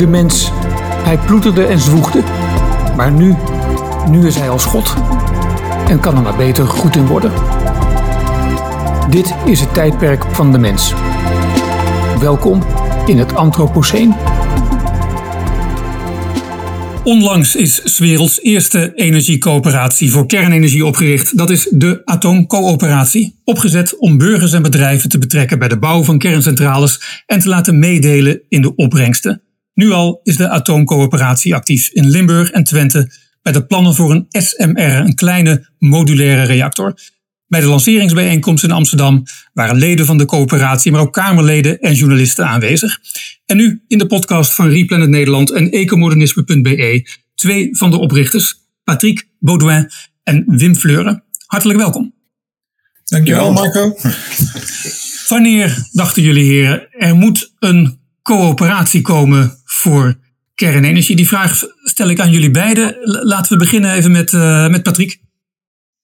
De mens, hij ploeterde en zwoegde. Maar nu, nu is hij als God. En kan er maar beter goed in worden. Dit is het tijdperk van de mens. Welkom in het Anthropoceen. Onlangs is 's werelds eerste energiecoöperatie voor kernenergie opgericht. Dat is de Atoomcoöperatie. Opgezet om burgers en bedrijven te betrekken bij de bouw van kerncentrales en te laten meedelen in de opbrengsten. Nu al is de Atoomcoöperatie actief in Limburg en Twente bij de plannen voor een SMR, een kleine modulaire reactor. Bij de lanceringsbijeenkomst in Amsterdam waren leden van de coöperatie, maar ook Kamerleden en journalisten aanwezig. En nu in de podcast van Replanet Nederland en ecomodernisme.be twee van de oprichters, Patrick Baudouin en Wim Fleuren. Hartelijk welkom. Dankjewel Marco. Wanneer dachten jullie heren, er moet een coöperatie komen voor kernenergie? Die vraag stel ik aan jullie beiden. Laten we beginnen even met, uh, met Patrick.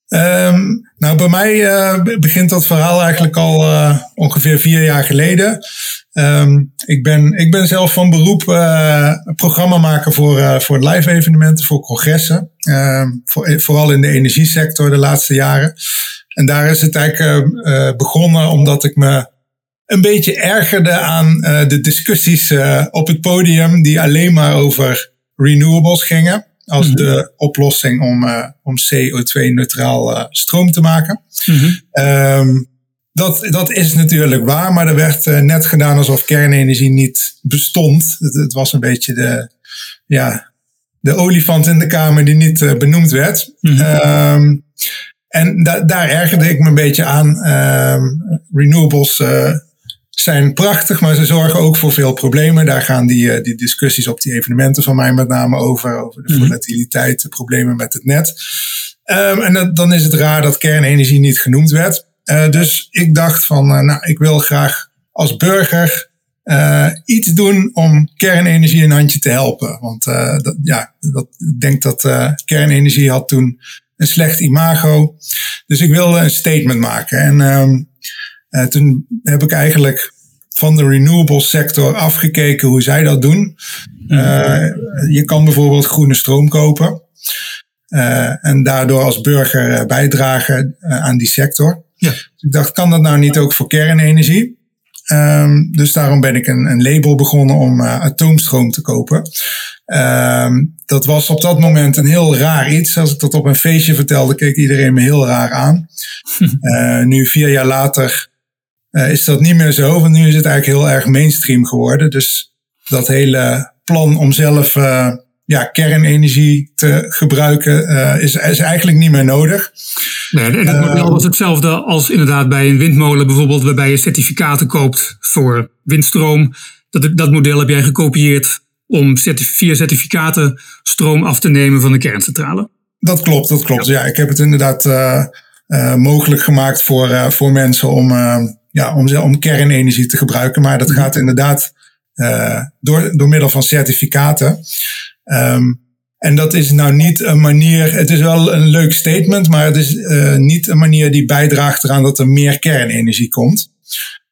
Um, nou, bij mij uh, begint dat verhaal eigenlijk al uh, ongeveer vier jaar geleden. Um, ik, ben, ik ben zelf van beroep programmamaker voor, voor live evenementen, voor congressen. Um, voor, vooral in de energiesector de laatste jaren. En daar is het eigenlijk begonnen omdat ik me een beetje ergerde aan de discussies op het podium die alleen maar over renewables gingen als mhm. de oplossing om, uh, om CO2-neutraal uh, eh, stroom te maken. Mm um, dat, dat is natuurlijk waar, maar er werd net gedaan alsof kernenergie niet bestond. Het, het, was een beetje de, ja, de olifant in de kamer die niet benoemd werd. Mm um, en da daar ergerde ik me een beetje aan. Um, renewables zijn prachtig, maar ze zorgen ook voor veel problemen. Daar gaan die, eh, die discussies op die evenementen van mij met name over. Over de mhm. volatiliteit, de problemen met het net. Um, en dan is het raar dat kernenergie niet genoemd werd. Uh, dus ik dacht van, uh, nou, ik wil graag als burger uh, iets doen om kernenergie een handje te helpen. Want dat, ja, dat, ik denk dat kernenergie had toen een slecht imago. Dus ik wilde een statement maken. En um, uh, toen heb ik eigenlijk van de renewable sector afgekeken hoe zij dat doen. Uh, je kan bijvoorbeeld groene stroom kopen. Uh, en daardoor als burger bijdragen aan die sector. Ja. Dus ik dacht, kan dat nou niet ook voor kernenergie? Um, dus daarom ben ik een, een label begonnen om atoomstroom te kopen. Um, dat was op dat moment een heel raar iets. Als ik dat op een feestje vertelde, keek iedereen me heel raar aan. uh, nu, vier jaar later, uh, is dat niet meer zo. Want nu is het eigenlijk heel erg mainstream geworden. Dus dat hele plan om zelf uh, ja, kernenergie te gebruiken uh, is, is eigenlijk niet meer nodig. Nee, en het model was hetzelfde als inderdaad bij een windmolen bijvoorbeeld, waarbij je certificaten koopt voor windstroom. Dat, dat model heb jij gekopieerd om via certificaten stroom af te nemen van de kerncentrale. Dat klopt, dat klopt. Ja, ik heb het inderdaad mogelijk gemaakt voor, voor mensen om ja, om, om kernenergie te gebruiken. Maar dat mhm. gaat inderdaad uh, door, door middel van certificaten. Um, en dat is nou niet een manier, het is wel een leuk statement, maar het is uh, niet een manier die bijdraagt eraan dat er meer kernenergie komt.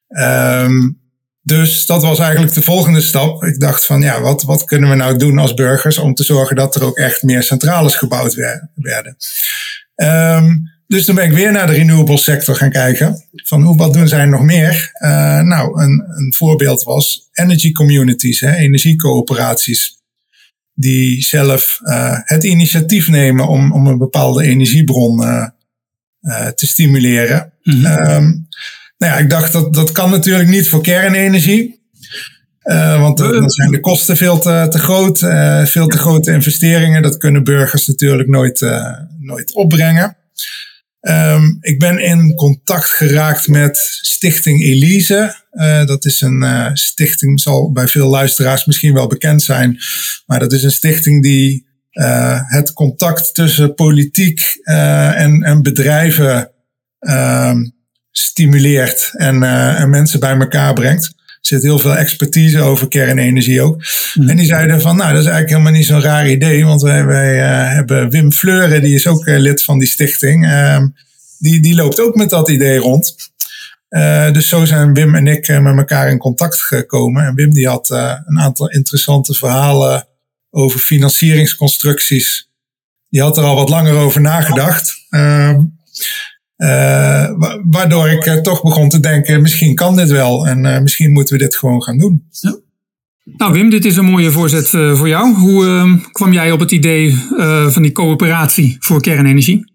Um, dus dat was eigenlijk de volgende stap. Ik dacht van ja, wat, wat kunnen we nou doen als burgers om te zorgen dat er ook echt meer centrales gebouwd werden. Um, dus toen ben ik weer naar de renewable sector gaan kijken. Van hoe, wat doen zij nog meer? Uh, nou, een, een voorbeeld was energy communities, hè, energiecoöperaties. Die zelf uh, het initiatief nemen om, om een bepaalde energiebron uh, te stimuleren. Mm -hmm. nou ja, ik dacht dat dat kan natuurlijk niet voor kernenergie. want dan zijn de kosten veel te, te groot. veel te grote investeringen. Dat kunnen burgers natuurlijk nooit, nooit opbrengen. Um, ik ben in contact geraakt met Stichting Elise. Uh, dat is een uh, stichting, zal bij veel luisteraars misschien wel bekend zijn. Maar dat is een stichting die uh, het contact tussen politiek en, en bedrijven ehm, stimuleert en, en mensen bij elkaar brengt. Er zit heel veel expertise over kernenergie ook. Mm. En die zeiden van, nou, dat is eigenlijk helemaal niet zo'n raar idee. Want wij, wij uh, hebben Wim Fleuren, die is ook uh, lid van die stichting. Uh, die, die loopt ook met dat idee rond. dus zo zijn Wim en ik met elkaar in contact gekomen. En Wim die had een aantal interessante verhalen over financieringsconstructies. Die had er al wat langer over nagedacht. Ehm, waardoor ik toch begon te denken, misschien kan dit wel. En misschien moeten we dit gewoon gaan doen. Ja. Nou Wim, dit is een mooie voorzet uh, voor jou. Hoe uh, kwam jij op het idee uh, van die coöperatie voor kernenergie?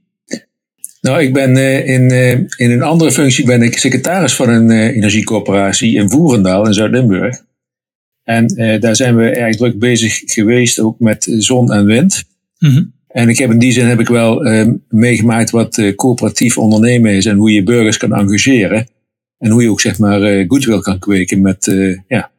Nou, ik ben in, in een andere functie ben ik secretaris van een energiecoöperatie in Voerendaal in Zuid-Limburg. En daar zijn we erg druk bezig geweest, ook met zon en wind. Mm -hmm. En ik heb in die zin heb ik wel meegemaakt wat coöperatief ondernemen is en hoe je burgers kan engageren. En hoe je ook zeg maar goodwill kan kweken met, ja,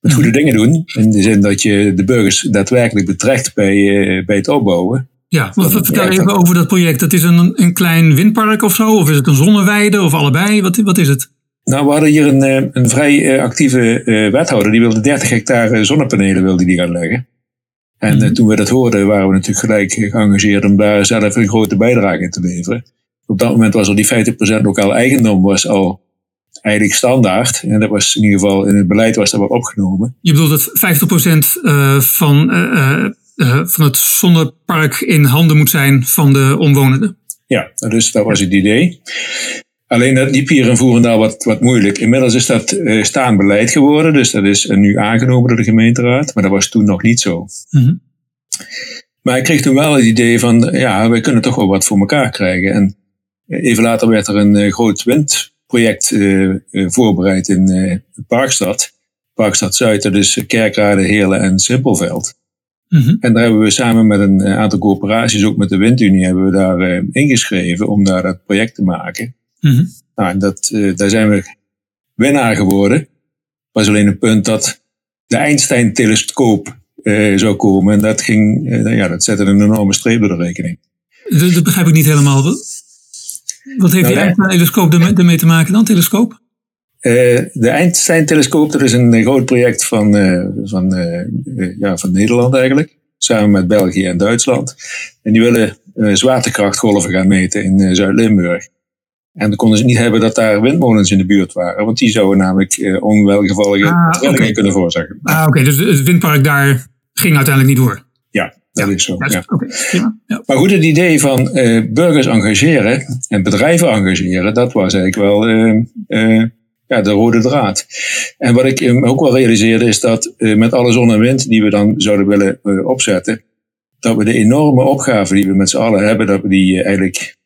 met goede mhm. dingen doen. In de zin dat je de burgers daadwerkelijk betrekt bij, uh, bij het opbouwen. Ja, wat, vertel even over dat project. Dat is een, een klein windpark of zo? Of is het een zonneweide of allebei? Wat, wat is het? Nou, we hadden hier een, eh, een vrij eh, actieve wethouder. Die wilde 30 hectare zonnepanelen wilde die gaan leggen. En mm toen we dat hoorden, waren we natuurlijk gelijk geëngageerd om daar zelf een grote bijdrage in te leveren. Op dat moment was al die 50% lokaal eigendom was al eigenlijk standaard. En dat was in ieder geval in het beleid was dat wel opgenomen. Je bedoelt dat 50% uh, van, uh, van het zonnepark in handen moet zijn van de omwonenden? Ja, dus dat was het idee. Alleen dat liep hier in Voerendaal wat, wat moeilijk. Inmiddels is dat uh, staand beleid geworden, dus dat is nu aangenomen door de gemeenteraad, maar dat was toen nog niet zo. Mm -hmm. Maar ik kreeg toen wel het idee van, ja, wij kunnen toch wel wat voor elkaar krijgen. En even later werd er een groot wind project uh, voorbereid in Parkstad. Parkstad Zuid, dat is Kerkrade, Heerlen en Simpelveld. Mm En daar hebben we samen met een aantal corporaties, ook met de Windunie, hebben we daar ingeschreven om daar dat project te maken. Mm Nou, dat, daar zijn we winnaar geworden. was alleen een punt dat de Einstein-telescoop zou komen. En dat ging, ja, dat zette een enorme streep door de rekening. Dat, dat begrijp ik niet helemaal. Wat heeft nou, die Einstein-telescoop ermee te maken dan, telescoop? De Einstein-telescoop, dat is een groot project van, van, ja, van Nederland eigenlijk. Samen met België en Duitsland. En die willen zwaartekrachtgolven gaan meten in Zuid-Limburg. En dan konden ze niet hebben dat daar windmolens in de buurt waren. Want die zouden namelijk onwelgevallige ah, kunnen veroorzaken. Ah, oké. Dus het windpark daar ging uiteindelijk niet door? Ja, dat is zo. Ja. ja. Maar goed, het idee van uh, burgers engageren en bedrijven engageren, dat was eigenlijk wel uh, uh, ja, de rode draad. En wat ik ook wel realiseerde is dat met alle zon en wind die we dan zouden willen opzetten, dat we de enorme opgave die we met z'n allen hebben, dat we die eigenlijk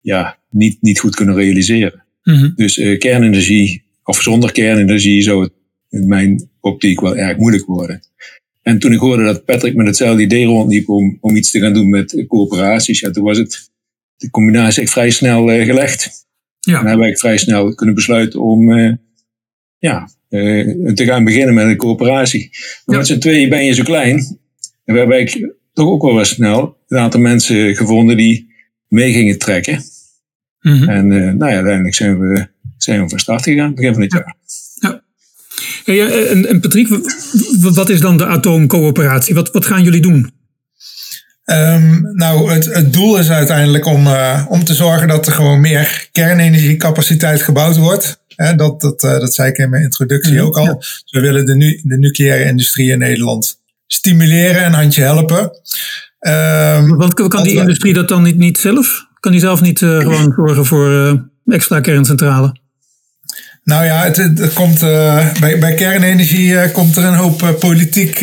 ja, niet, niet goed kunnen realiseren. Mm -hmm. Dus kernenergie, of zonder kernenergie, zou het in mijn optiek wel erg moeilijk worden. En toen ik hoorde dat Patrick met hetzelfde idee rondliep om, om iets te gaan doen met coöperaties, ja, toen was het de combinatie echt vrij snel uh, gelegd. Ja. En hebben we vrij snel kunnen besluiten om uh, ja, uh, te gaan beginnen met een coöperatie. Maar met z'n tweeën ben je zo klein. En we hebben eigenlijk toch ook wel wat snel een aantal mensen gevonden die mee gingen trekken. Mm -hmm. En nou ja, uiteindelijk zijn we, zijn we van start gegaan, begin van dit jaar. Hey, en, en Patrick, wat is dan de atoomcoöperatie? Wat, wat gaan jullie doen? Um, nou, het, het doel is uiteindelijk om, uh, om te zorgen dat er gewoon meer kernenergiecapaciteit gebouwd wordt. dat, dat, uh, dat zei ik in mijn introductie mhm, ook al. Ja. we willen de, nu, de nucleaire industrie in Nederland stimuleren en handje helpen. Um, Want kan die industrie dat dan niet, niet zelf? Kan die zelf niet uh, gewoon zorgen voor extra kerncentrale? Nou ja, het, het komt, uh, bij, bij kernenergie uh, komt er een hoop uh, politiek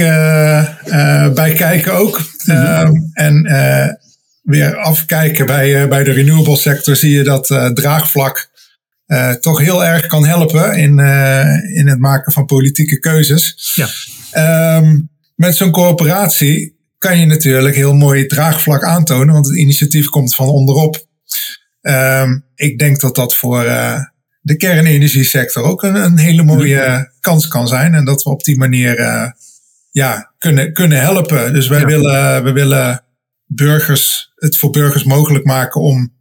bij kijken ook. Mm -hmm. en weer afkijken bij, bij de renewable sector zie je dat draagvlak toch heel erg kan helpen in, in het maken van politieke keuzes. Ja. Um, met zo'n coöperatie kan je natuurlijk heel mooi draagvlak aantonen, want het initiatief komt van onderop. Um, ik denk dat dat voor de kernenergiesector ook een, een hele mooie kans kan zijn. En dat we op die manier uh, ja, kunnen, kunnen helpen. Dus wij willen, we willen burgers, het voor burgers mogelijk maken om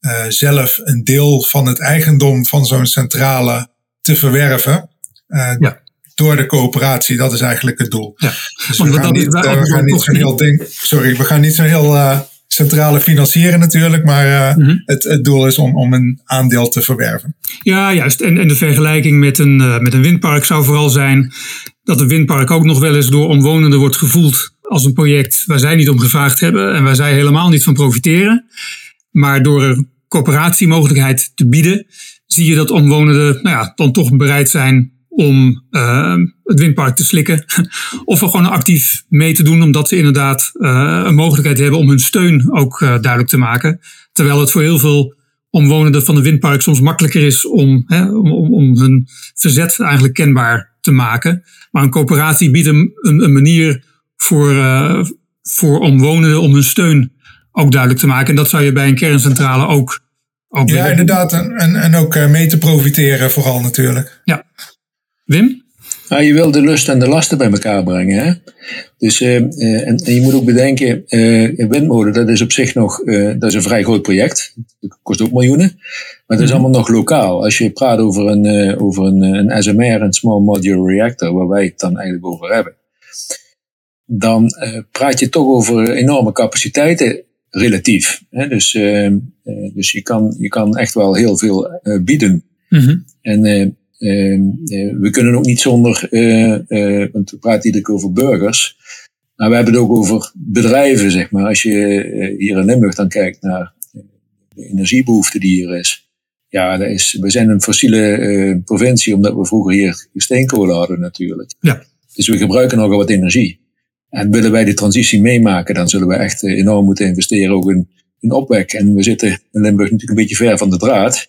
uh, zelf een deel van het eigendom van zo'n centrale te verwerven. Uh, ja. Door de coöperatie, dat is eigenlijk het doel. Ja. Dus we gaan, niet, we gaan niet zo'n heel ding. Sorry, we gaan niet zo'n heel centrale financieren natuurlijk, maar mhm. het, het doel is om, om een aandeel te verwerven. Ja, juist. En, en de vergelijking met een, met een windpark zou vooral zijn dat een windpark ook nog wel eens door omwonenden wordt gevoeld als een project waar zij niet om gevraagd hebben en waar zij helemaal niet van profiteren. Maar door een coöperatiemogelijkheid te bieden, zie je dat omwonenden nou ja, dan toch bereid zijn om uh, het windpark te slikken. of er gewoon actief mee te doen, omdat ze inderdaad uh, een mogelijkheid hebben om hun steun ook uh, duidelijk te maken. Terwijl het voor heel veel omwonenden van de windpark soms makkelijker is om, hè, om, om, om hun verzet eigenlijk kenbaar te maken. Maar een coöperatie biedt een, een, manier voor, voor omwonenden om hun steun ook duidelijk te maken. En dat zou je bij een kerncentrale ook. ook ja, inderdaad. En, en ook mee te profiteren, vooral natuurlijk. Ja. Wim? Nou, je wil de lust en de lasten bij elkaar brengen. Hè? Dus, uh, en, en, je moet ook bedenken, uh, windmolen, dat is op zich nog dat is een vrij groot project. Dat kost ook miljoenen. Maar dat is mhm. allemaal nog lokaal. Als je praat over een, over een, een SMR, een Small Modular Reactor, waar wij het dan eigenlijk over hebben. Dan praat je toch over enorme capaciteiten relatief. Hè? Dus, dus je, kan, je kan echt wel heel veel bieden. Mm En Ehm, eh, we kunnen ook niet zonder, eh, eh, want we praten iedere keer over burgers. Maar we hebben het ook over bedrijven, zeg maar. Als je hier in Limburg dan kijkt naar de energiebehoefte die hier is. Ja, dat is, we zijn een fossiele provincie, omdat we vroeger hier steenkolen hadden natuurlijk. Ja. Dus we gebruiken nogal wat energie. En willen wij de transitie meemaken, dan zullen we echt enorm moeten investeren ook in, in opwek. En we zitten in Limburg natuurlijk een beetje ver van de draad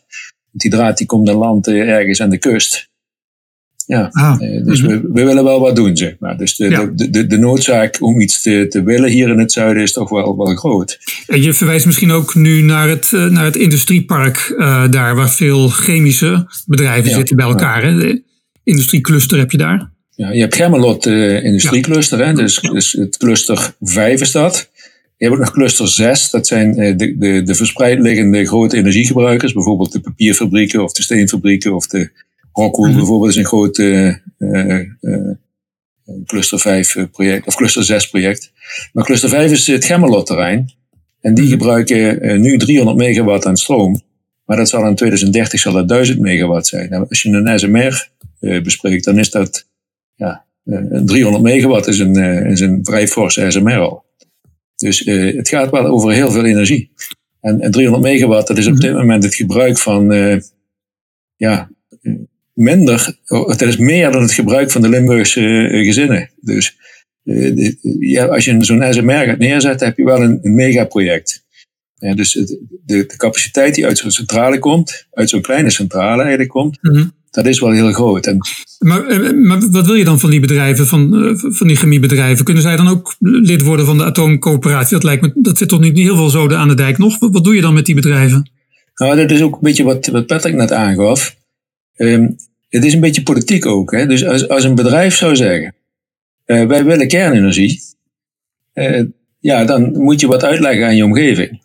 die draad die komt naar land eh, ergens aan de kust. Ja, ah, eh, dus mhm. we, we, willen wel wat doen, zeg maar. Dus de, de, de, de, noodzaak om iets te, te willen hier in het zuiden is toch wel, wel groot. En je verwijst misschien ook nu naar het, eh, naar het industriepark daar, waar veel chemische bedrijven zitten bij elkaar. Hè? De industriecluster heb je daar. Ja, je hebt Gemmelot uh, industriecluster, hè? Dus, dus het cluster 5 is dat. Je hebt ook nog cluster 6, dat zijn eh, de, de, de verspreid liggende grote energiegebruikers, bijvoorbeeld de papierfabrieken of de steenfabrieken of de Rockwool mhm. bijvoorbeeld is een groot uh, uh, cluster 5 project, of cluster 6 project. Maar cluster 5 is het Gemmelot-terrein. En die mhm. gebruiken nu 300 megawatt aan stroom. Maar dat zal in 2030 zal dat 1000 megawatt zijn. Nou, als je een SMR bespreekt, dan is dat ja, 300 megawatt is een, is een vrij forse SMR al. Dus uh, het gaat wel over heel veel energie. En, en 300 megawatt, dat is op mhm. dit moment het gebruik van, uh, ja, minder, oh, dat is meer dan het gebruik van de Limburgse uh, gezinnen. Dus ja, als je zo'n SMR gaat neerzetten, heb je wel een, een megaproject. Ja, dus de, de, capaciteit die uit zo'n centrale komt, uit zo'n kleine centrale eigenlijk komt, mm dat is wel heel groot. En, maar, eh, maar wat wil je dan van die bedrijven, van, eh, van die chemiebedrijven? Kunnen zij dan ook lid worden van de atoomcoöperatie? Dat lijkt me, dat zit toch niet heel veel zoden aan de dijk nog? Wat, doe je dan met die bedrijven? Nou, dat is ook een beetje wat, wat Patrick net aangaf. Um, het is een beetje politiek ook. Hè? Dus als, als een bedrijf zou zeggen, uh, wij willen kernenergie, uh, ja, dan moet je wat uitleggen aan je omgeving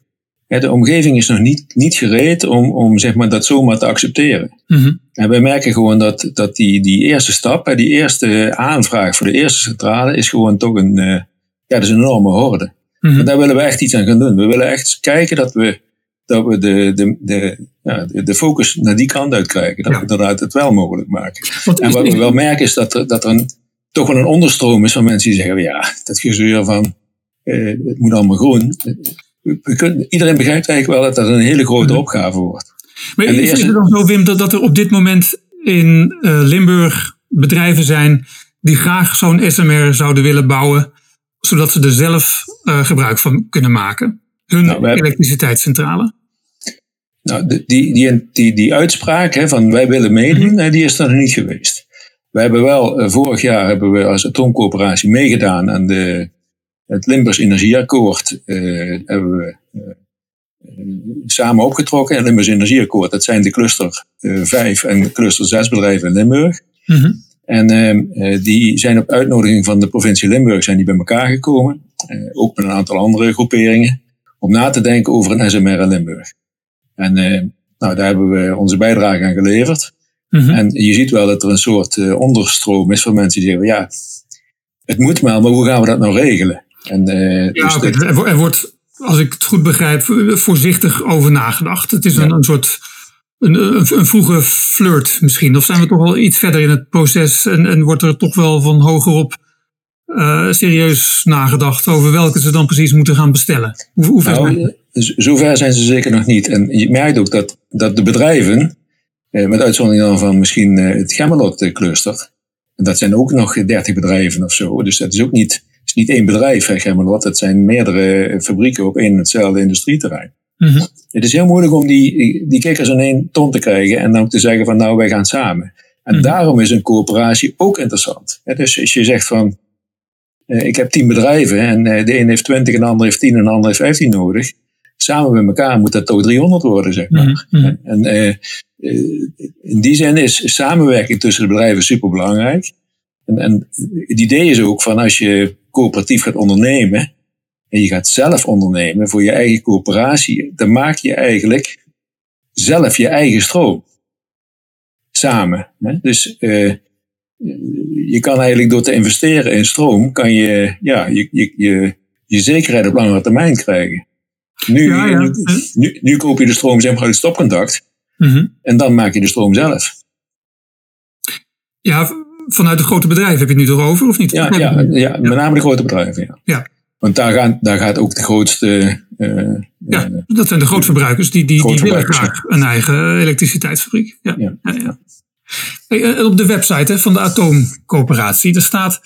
de omgeving is nog niet, niet gereed om, om zeg maar, dat zomaar te accepteren. Mm En wij merken gewoon dat, dat die, die eerste stap, die eerste aanvraag voor de eerste centrale, is gewoon toch een, uh, ja, dat is een enorme horde. Mm En daar willen we echt iets aan gaan doen. We willen echt kijken dat we, dat we de, de, de, ja, de, focus naar die kant uit krijgen. Dat we inderdaad het wel mogelijk maken. en wat we wel merken is dat er, dat er een, toch wel een onderstroom is van mensen die zeggen, ja, dat gezeur van, uh, het moet allemaal groen we kunnen, iedereen begrijpt eigenlijk wel dat dat een hele grote mhm. opgave wordt. Maar is, eerste... het dan zo, Wim, dat, dat er op dit moment in uh, Limburg bedrijven zijn die graag zo'n SMR zouden willen bouwen, zodat ze er zelf uh, gebruik van kunnen maken? Hun nou, elektriciteitscentrale? Nou, die, die, die, die uitspraak hè, van wij willen meedoen, mm die is er nog niet geweest. We hebben wel, uh, vorig jaar hebben we als atoomcoöperatie meegedaan aan de het Limburgs Energieakkoord uh, hebben we uh, samen opgetrokken. Het Limburgs Energieakkoord, dat zijn de cluster uh, eh, 5 en cluster 6 bedrijven in Limburg. Mm -hmm. En ehm, die zijn op uitnodiging van de provincie Limburg zijn die bij elkaar gekomen. ook met een aantal andere groeperingen. Om na te denken over een SMR in Limburg. En nou, daar hebben we onze bijdrage aan geleverd. Mm -hmm. En je ziet wel dat er een soort onderstroom is van mensen die zeggen: ja, het moet wel, maar hoe gaan we dat nou regelen? En, uh, ja, dus er, wordt als ik het goed begrijp, voorzichtig over nagedacht. Het is een, een soort een, een, vroege flirt misschien. Of zijn we toch wel iets verder in het proces en, en wordt er toch wel van hogerop uh, serieus nagedacht over welke ze dan precies moeten gaan bestellen? Hoe, hoe ver nou, zover zijn ze zeker nog niet. En je merkt ook dat, dat de bedrijven, eh, met uitzondering dan van misschien eh, het Gemmelot-cluster, en dat zijn ook nog 30 bedrijven of zo. Dus dat is ook niet, is niet één bedrijf, Gemmelot. Het zijn meerdere fabrieken op één en hetzelfde industrieterrein. Mm -hmm. Het is heel moeilijk om die, die kikkers in één ton te krijgen en dan te zeggen van nou wij gaan samen. En mhm. daarom is een coöperatie ook interessant. Dus als je zegt van uh, ik heb tien bedrijven en uh, de een heeft twintig en de ander heeft tien en de ander heeft vijftien nodig. Samen met elkaar moet dat toch 300 worden, zeg maar. Mm -hmm. En uh, in die zin is samenwerking tussen de bedrijven super belangrijk. En, en het idee is ook van als je coöperatief gaat ondernemen, en je gaat zelf ondernemen voor je eigen coöperatie, dan maak je eigenlijk zelf je eigen stroom. Samen. Hè? Dus uh, je kan eigenlijk door te investeren in stroom, kan je ja, je, je, je, je zekerheid op langere termijn krijgen. Nu, ja, ja. nu, nu, koop je de stroom zeg maar uit stopcontact mm en dan maak je de stroom zelf. Ja, vanuit de grote bedrijven heb je het nu toch over, of niet? Ja, ja, ja, met name de grote bedrijven. Ja. ja. Want daar, gaan, daar gaat ook de grootste. Uh, ja, uh, dat zijn de grootverbruikers. Die, die, die willen graag een eigen elektriciteitsfabriek. Ja. ja. ja, ja. op de website hè, van de Atoomcoöperatie daar staat.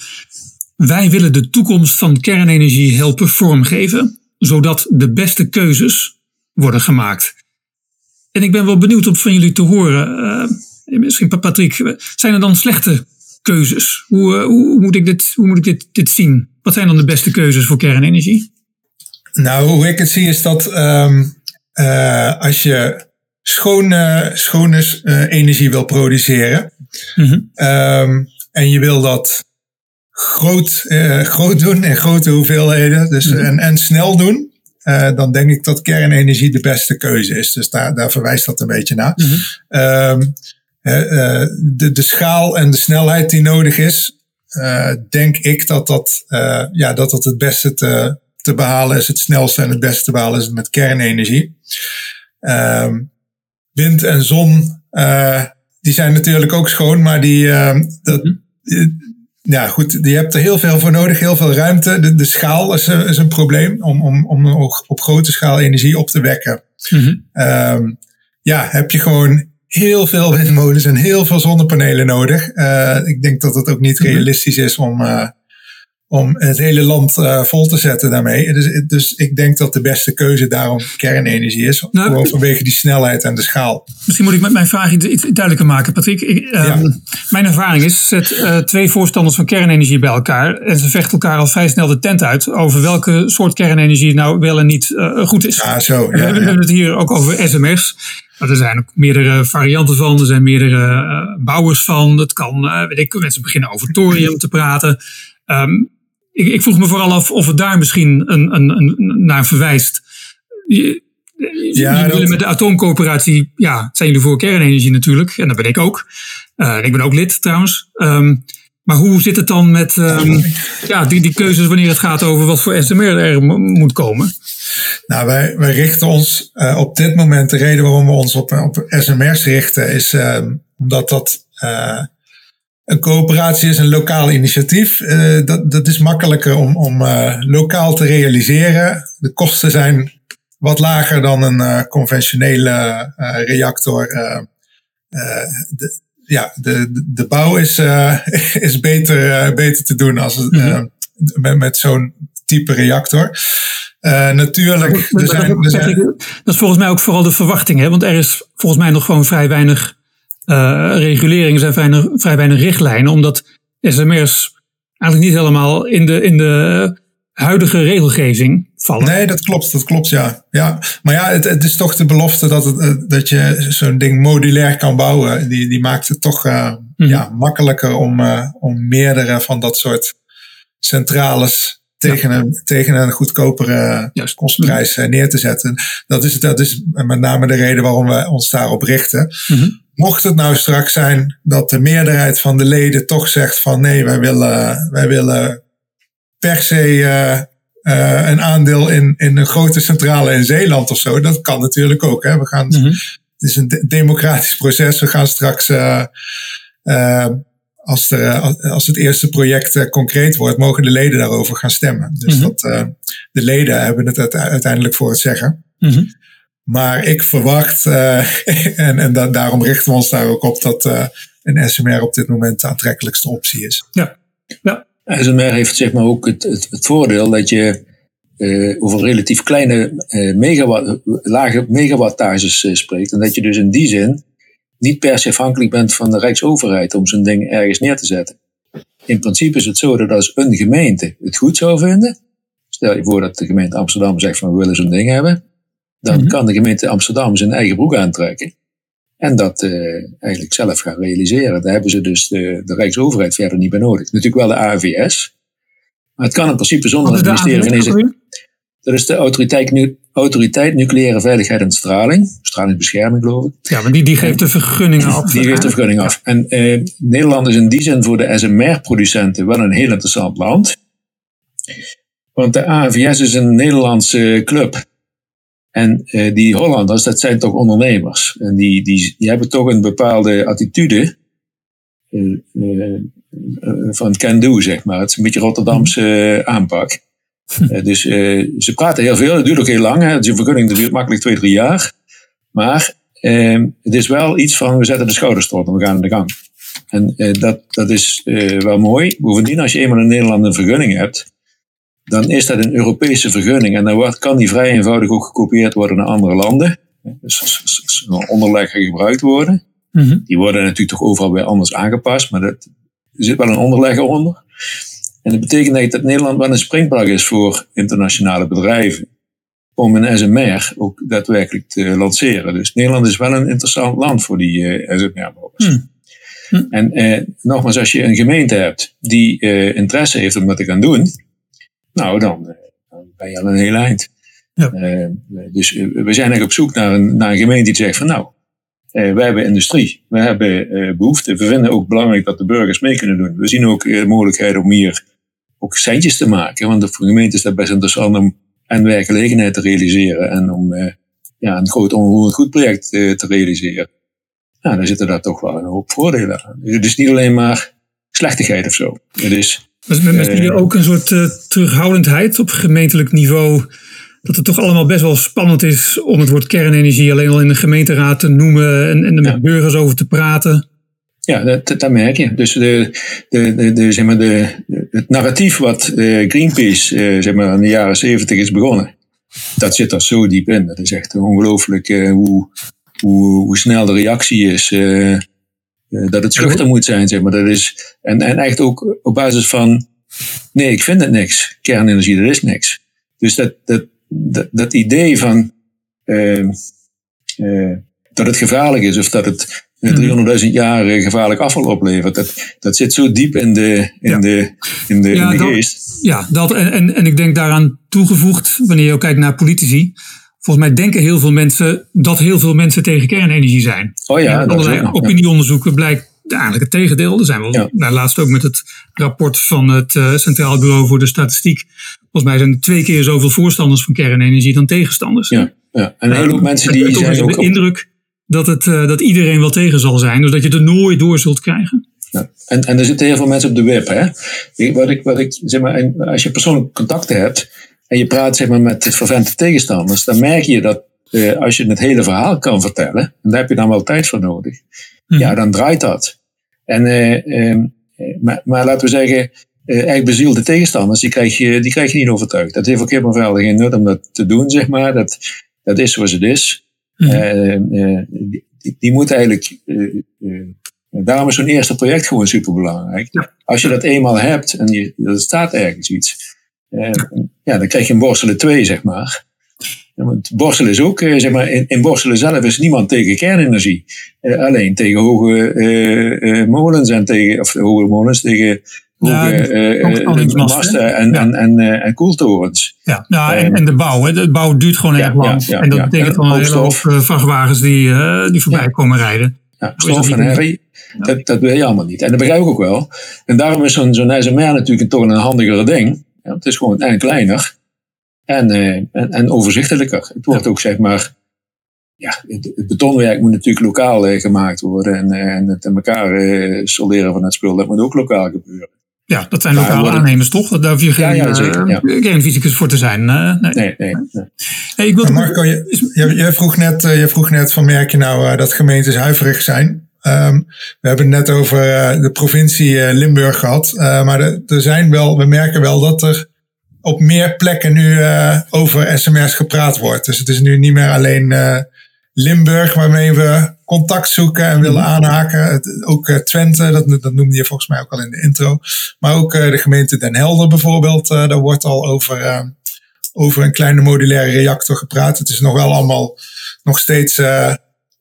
Wij willen de toekomst van kernenergie helpen vormgeven, zodat de beste keuzes worden gemaakt. En ik ben wel benieuwd om van jullie te horen. Uh, misschien Patrick, zijn er dan slechte keuzes? Hoe, hoe, moet ik, dit, hoe moet ik dit, dit zien? Wat zijn dan de beste keuzes voor kernenergie? Nou, hoe ik het zie is dat um, uh, als je schone, schone uh, energie wil produceren mm -hmm. um, en je wil dat groot, groot doen in grote hoeveelheden dus, mm -hmm. en, en snel doen, dan denk ik dat kernenergie de beste keuze is. Dus daar, daar verwijst dat een beetje naar. Mm -hmm. um, de, de schaal en de snelheid die nodig is, uh, denk ik dat dat, uh, ja, dat dat het beste te, te behalen is, het snelste en het beste te behalen is met kernenergie. Uh, wind en zon, die zijn natuurlijk ook schoon, maar die, dat, mhm. ja goed, die hebt er heel veel voor nodig, heel veel ruimte. De, de schaal is, is een probleem om, om, om op grote schaal energie op te wekken. Mm -hmm. ja, heb je gewoon heel veel windmolens en heel veel zonnepanelen nodig. Uh, ik denk dat het ook niet mhm. realistisch is om, uh, om het hele land uh, vol te zetten daarmee. Dus, dus ik denk dat de beste keuze daarom kernenergie is. Nou, gewoon vanwege die snelheid en de schaal. Misschien moet ik met mijn vraag iets, duidelijker maken, Patrick. Ik, Mijn ervaring is, zet twee voorstanders van kernenergie bij elkaar. En ze vechten elkaar al vrij snel de tent uit over welke soort kernenergie nou wel en niet goed is. Ja, zo. Ja, we, hebben het hier ook over SMR's. Maar er zijn ook meerdere varianten van. Er zijn meerdere uh, bouwers van. Het kan, uh, weet ik, mensen beginnen over thorium te praten. Um, ik, ik, vroeg me vooral af of het daar misschien een, een, een, naar verwijst. Je, ja, jullie willen met de atoomcoöperatie, ja, zijn jullie voor kernenergie natuurlijk. En dat ben ik ook. Uh, ik ben ook lid trouwens. Um, maar hoe zit het dan met um, ja, die, die keuzes wanneer het gaat over wat voor SMR er moet komen? Nou, wij, wij richten ons uh, op dit moment, de reden waarom we ons op, op SMR's richten, is uh, omdat dat uh, een coöperatie is, een lokaal initiatief. dat, dat is makkelijker om, om lokaal te realiseren. De kosten zijn wat lager dan een conventionele reactor. De, ja, de, de bouw is, is beter, beter te doen als, mm -hmm. met, met zo'n type reactor. Uh, natuurlijk. Dat, zijn, dat, zijn... dat, is volgens mij ook vooral de verwachting. Hè? Want er is volgens mij nog gewoon vrij weinig uh, regulering. Er zijn vrij weinig, richtlijnen. Omdat SMR's eigenlijk niet helemaal in de, in de huidige regelgeving vallen. Nee, dat klopt. Dat klopt, ja. ja. Maar ja, het, het is toch de belofte dat, het, eh, dat je zo'n ding modulair kan bouwen. Die, die maakt het toch uh, mm. ja, makkelijker om, uh, om meerdere van dat soort centrales tegen, een, tegen een goedkopere Juist. kostprijs eh, neer te zetten. Dat is, dat is met name de reden waarom we ons daarop richten. Mm-hmm. Mocht het nou straks zijn dat de meerderheid van de leden toch zegt van nee, wij willen, wij willen per se uh, een aandeel in, in een grote centrale in Zeeland of zo. Dat kan natuurlijk ook. Hè. We gaan, mhm. Het is een democratisch proces. We gaan straks, als, de, als het eerste project concreet wordt, mogen de leden daarover gaan stemmen. Dus mhm. dat, de leden hebben het uiteindelijk voor het zeggen. Mhm. Maar ik verwacht, en, en daarom richten we ons daar ook op, dat een SMR op dit moment de aantrekkelijkste optie is. Ja, ja. SMR heeft zeg maar ook het, het, het voordeel dat je uh, over relatief kleine uh, megawatt, lage megawattages uh, spreekt. En dat je dus in die zin niet per se afhankelijk bent van de Rijksoverheid om zo'n ding ergens neer te zetten. In principe is het zo dat als een gemeente het goed zou vinden, stel je voor dat de gemeente Amsterdam zegt van we willen zo'n ding hebben, dan mhm. kan de gemeente Amsterdam zijn eigen broek aantrekken. En dat uh, eigenlijk zelf gaan realiseren. Daar hebben ze dus de, de Rijksoverheid verder niet bij nodig. Natuurlijk wel de AVS. Maar het kan in principe zonder het ministerie van deze. Dat is de autoriteit, nu, autoriteit Nucleaire Veiligheid en Straling. Stralingsbescherming, geloof ik. Ja, maar die, die geeft de vergunningen af. Die geeft de vergunning af. En uh, Nederland is in die zin voor de SMR-producenten wel een heel interessant land. Want de AVS is een Nederlandse club en uh, die Hollanders, dat zijn toch ondernemers. En die, die, die hebben toch een bepaalde attitude uh, uh, van can-do, zeg maar. Het is een beetje Rotterdamse aanpak. dus ze praten heel veel, het duurt ook heel lang. Hè. Dus vergunning duurt makkelijk twee, drie jaar. Maar ehm, het is wel iets van, we zetten de schouders erop en we gaan aan de gang. En dat, dat is wel mooi. Bovendien, als je eenmaal in Nederland een vergunning hebt, dan is dat een Europese vergunning. En dan kan die vrij eenvoudig ook gekopieerd worden naar andere landen. Dus onderleggen gebruikt worden. Mhm. Die worden natuurlijk toch overal weer anders aangepast, maar dat, er zit wel een onderlegger onder. En dat betekent dat Nederland wel een springplank is voor internationale bedrijven. Om een SMR ook daadwerkelijk te lanceren. Dus Nederland is wel een interessant land voor die uh, SMR-bouwers. Mhm. Mhm. En eh, nogmaals, als je een gemeente hebt die eh, interesse heeft om dat te gaan doen, nou, dan, eh, dan ben je al een heel eind. Ja. Uh, dus eh, we zijn eigenlijk op zoek naar een, naar een gemeente die zegt van nou, uh, wij hebben industrie, we hebben behoefte. We vinden ook belangrijk dat de burgers mee kunnen doen. We zien ook mogelijkheden om hier ook centjes te maken. Want voor de gemeente is dat best interessant om en werkgelegenheid te realiseren en om ja, een groot onroerend goed project te realiseren. Nou, dan zitten daar toch wel een hoop voordelen aan. Dus het is niet alleen maar slechtigheid of zo. Het is met, met jullie ook een soort uh, terughoudendheid op gemeentelijk niveau. Dat het toch allemaal best wel spannend is om het woord kernenergie alleen al in de gemeenteraad te noemen en, en er met burgers over te praten. Ja, dat, dat, merk je. Dus de, de, de, de, zeg maar de, het narratief wat uh, Greenpeace zeg maar in de jaren zeventig is begonnen, dat zit er zo diep in. Dat is echt ongelooflijk hoe, hoe, hoe snel de reactie is. Eh, dat het schuchter moet zijn, zeg maar. Dat is, en, en echt ook op basis van, nee, ik vind het niks. Kernenergie, dat is niks. Dus dat, dat, dat, dat idee van uh, uh, dat het gevaarlijk is of dat het 300.000 mhm. jaar gevaarlijk afval oplevert, dat, dat zit zo diep in de, in de, in de, in de geest. ja, dat, en, en, en ik denk daaraan toegevoegd, wanneer je ook kijkt naar politici, Volgens mij denken heel veel mensen dat heel veel mensen tegen kernenergie zijn. Oh ja, en allerlei opinieonderzoeken blijkt eigenlijk het tegendeel. Er zijn wel, ja. nou, laatst ook met het rapport van het uh, Centraal Bureau voor de Statistiek. Volgens mij zijn er twee keer zoveel voorstanders van kernenergie dan tegenstanders. Ja, ja. en een heleboel mensen die zijn ook... de indruk dat, het, uh, dat iedereen wel tegen zal zijn. Dus dat je er nooit door zult krijgen. Ja. En, en er zitten heel veel mensen op de web. Hè? Wat ik, wat ik, zeg maar, als je persoonlijke contacten hebt en je praat zeg maar, met vervente tegenstanders, dan merk je dat uh, als je het hele verhaal kan vertellen, en daar heb je dan wel tijd voor nodig, hmm. ja, dan draait dat. En, uh, maar, maar, laten we zeggen, eigenlijk bezielde tegenstanders, die krijg, je, die krijg je niet overtuigd. Dat heeft ook helemaal verder geen nut om dat te doen, zeg maar. Dat, dat is zoals het is. Hmm. Die, die, die, moet eigenlijk. daarom is zo'n eerste project gewoon superbelangrijk. Ja. Als je dat eenmaal hebt en je, er staat ergens iets, ja, dan krijg je een borstelen 2, zeg maar. Want borstelen is ook, eh, zeg maar, in, in borstelen zelf is niemand tegen kernenergie. Uh, alleen tegen hoge molens en tegen, of hoge molens tegen hoge masten en, ja. en, en, en koeltorens. Ja, ja en, en, de bouw. Hè. De bouw duurt gewoon erg lang. en dat betekent gewoon een hele hoop vrachtwagens die, die voorbij komen rijden. Ja, stof en herrie. Dat, dat wil je allemaal niet. En dat begrijp ik ook wel. En daarom is zo'n zo'n SMR natuurlijk toch een handigere ding. Ja, het is gewoon en kleiner. En, en, en, overzichtelijker. Het wordt ook zeg maar ja, het betonwerk moet natuurlijk lokaal gemaakt worden. En, en het in elkaar solderen van het spul, dat moet ook lokaal gebeuren. Ja, dat zijn lokale aannemers toch? Daar hoef je geen, ja, ja, fysicus voor te zijn. nee. nee, nee, nee. ik wil, Marco, je, je, vroeg net, je vroeg net van merk je nou dat gemeentes huiverig zijn? Um, we hebben het net over uh, de provincie uh, Limburg gehad. Uh, maar er zijn wel, we merken wel dat er op meer plekken nu over sms gepraat wordt. Dus het is nu niet meer alleen Limburg waarmee we contact zoeken en willen mhm. aanhaken. Ook Twente, dat, dat noemde je volgens mij ook al in de intro. Maar ook de gemeente Den Helder bijvoorbeeld. daar wordt al over, over een kleine modulaire reactor gepraat. Het is nog wel allemaal nog steeds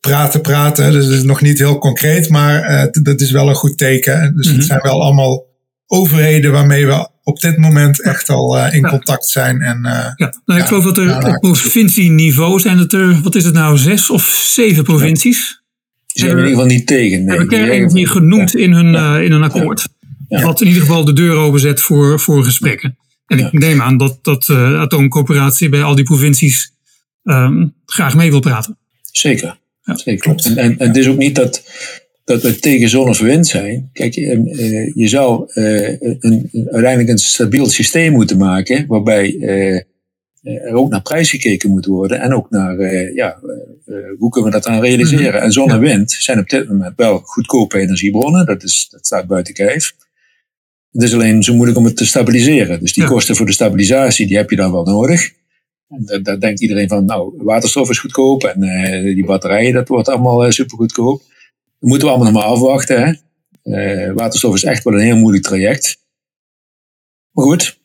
praten, praten. Dus het is nog niet heel concreet, maar uh, dat is wel een goed teken. Dus het mhm. zijn wel allemaal overheden waarmee we op dit moment echt al uh, in contact zijn. En, uh, ja, nou, ik geloof dat er op provincieniveau zijn het er, wat is het nou, zes of zeven provincies? Die zijn er in ieder geval niet tegen. Nee, hebben kernenergie genoemd in, hun, in een akkoord. Wat in ieder geval de deur openzet voor, voor gesprekken. En ik neem aan dat, dat atoomcoöperatie bij al die provincies um, graag mee wil praten. Zeker. Ja, klopt. En, en, en het is ook niet dat, dat we tegen zon of wind zijn. Kijk, uh, je zou uh, een, uiteindelijk een stabiel systeem moeten maken, waarbij uh, er ook naar prijs gekeken moet worden en ook naar, ja, hoe kunnen we dat dan realiseren? Mhm. En zon en wind zijn op dit moment wel goedkope energiebronnen, dat, is, dat staat buiten kijf. Het is alleen zo moeilijk om het te stabiliseren. Dus die kosten voor de stabilisatie, die heb je dan wel nodig. Daar denkt iedereen van, nou, waterstof is goedkoop en uh, die batterijen, dat wordt allemaal uh, super goedkoop. Dat moeten we allemaal nog maar afwachten. Hè? Uh, waterstof is echt wel een heel moeilijk traject. Maar goed,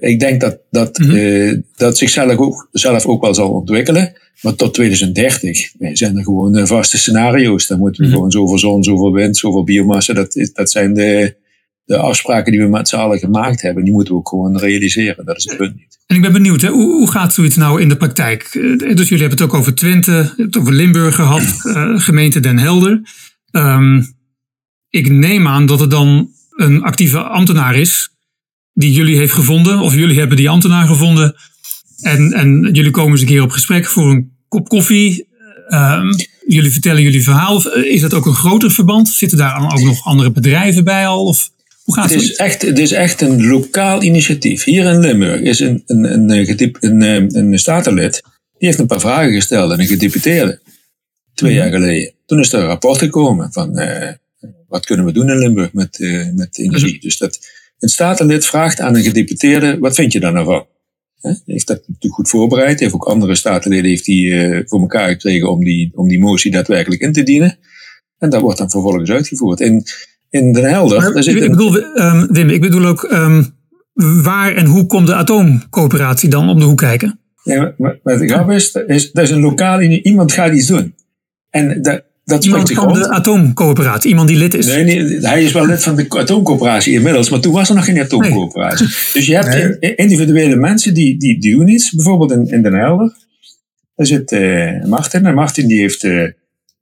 ik denk dat dat, mm dat zichzelf ook, zelf ook wel zal ontwikkelen. Maar tot 2030 zijn er gewoon vaste scenario's. Dan moeten we mm -hmm. gewoon zoveel zon, zoveel wind, zoveel biomassa. Dat, dat zijn de, de afspraken die we met z'n allen gemaakt hebben. Die moeten we ook gewoon realiseren. Dat is het punt niet. En ik ben benieuwd, hè, hoe, hoe, gaat zoiets nou in de praktijk? Eh, dus jullie hebben het ook over Twente, het over Limburg gehad, uh, gemeente Den Helder. Um, ik neem aan dat er dan een actieve ambtenaar is die jullie heeft gevonden, of jullie hebben die ambtenaar gevonden. En, en jullie komen eens een keer op gesprek voor een kop koffie. Um, jullie vertellen jullie verhaal. Is dat ook een groter verband? Zitten daar dan ook nog andere bedrijven bij al? Of? Hoe gaat het? Is echt, het is echt een lokaal initiatief. Hier in Limburg is een, een, een, een, een, eh, een statenlid. Die heeft een paar vragen gesteld aan een gedeputeerde. Twee jaar geleden. Toen is er een rapport gekomen van uh, wat kunnen we doen in Limburg met, uh, met energie. Dus dat een statenlid vraagt aan een gedeputeerde, wat vind je daar nou van? He, heeft dat natuurlijk goed voorbereid. Heeft ook andere statenleden heeft die, uh, voor elkaar gekregen om die, om die motie daadwerkelijk in te dienen. En dat wordt dan vervolgens uitgevoerd. En in Den Helder. Daar zit ik, bedoel, um, Wim, ik bedoel ook um, waar en hoe komt de atoomcoöperatie dan om de hoek kijken? Ja, maar, grap is, is, dat is een lokaal, iemand gaat iets doen. En dat, dat iemand van de atoomcoöperatie, iemand die lid is. Nee, nee, hij is wel lid van de atoomcoöperatie inmiddels, maar toen was er nog geen atoomcoöperatie. Dus je hebt individuele mensen die, die, die doen iets, bijvoorbeeld in, in Den Helder. Daar zit uh, Martin en Martin die heeft uh,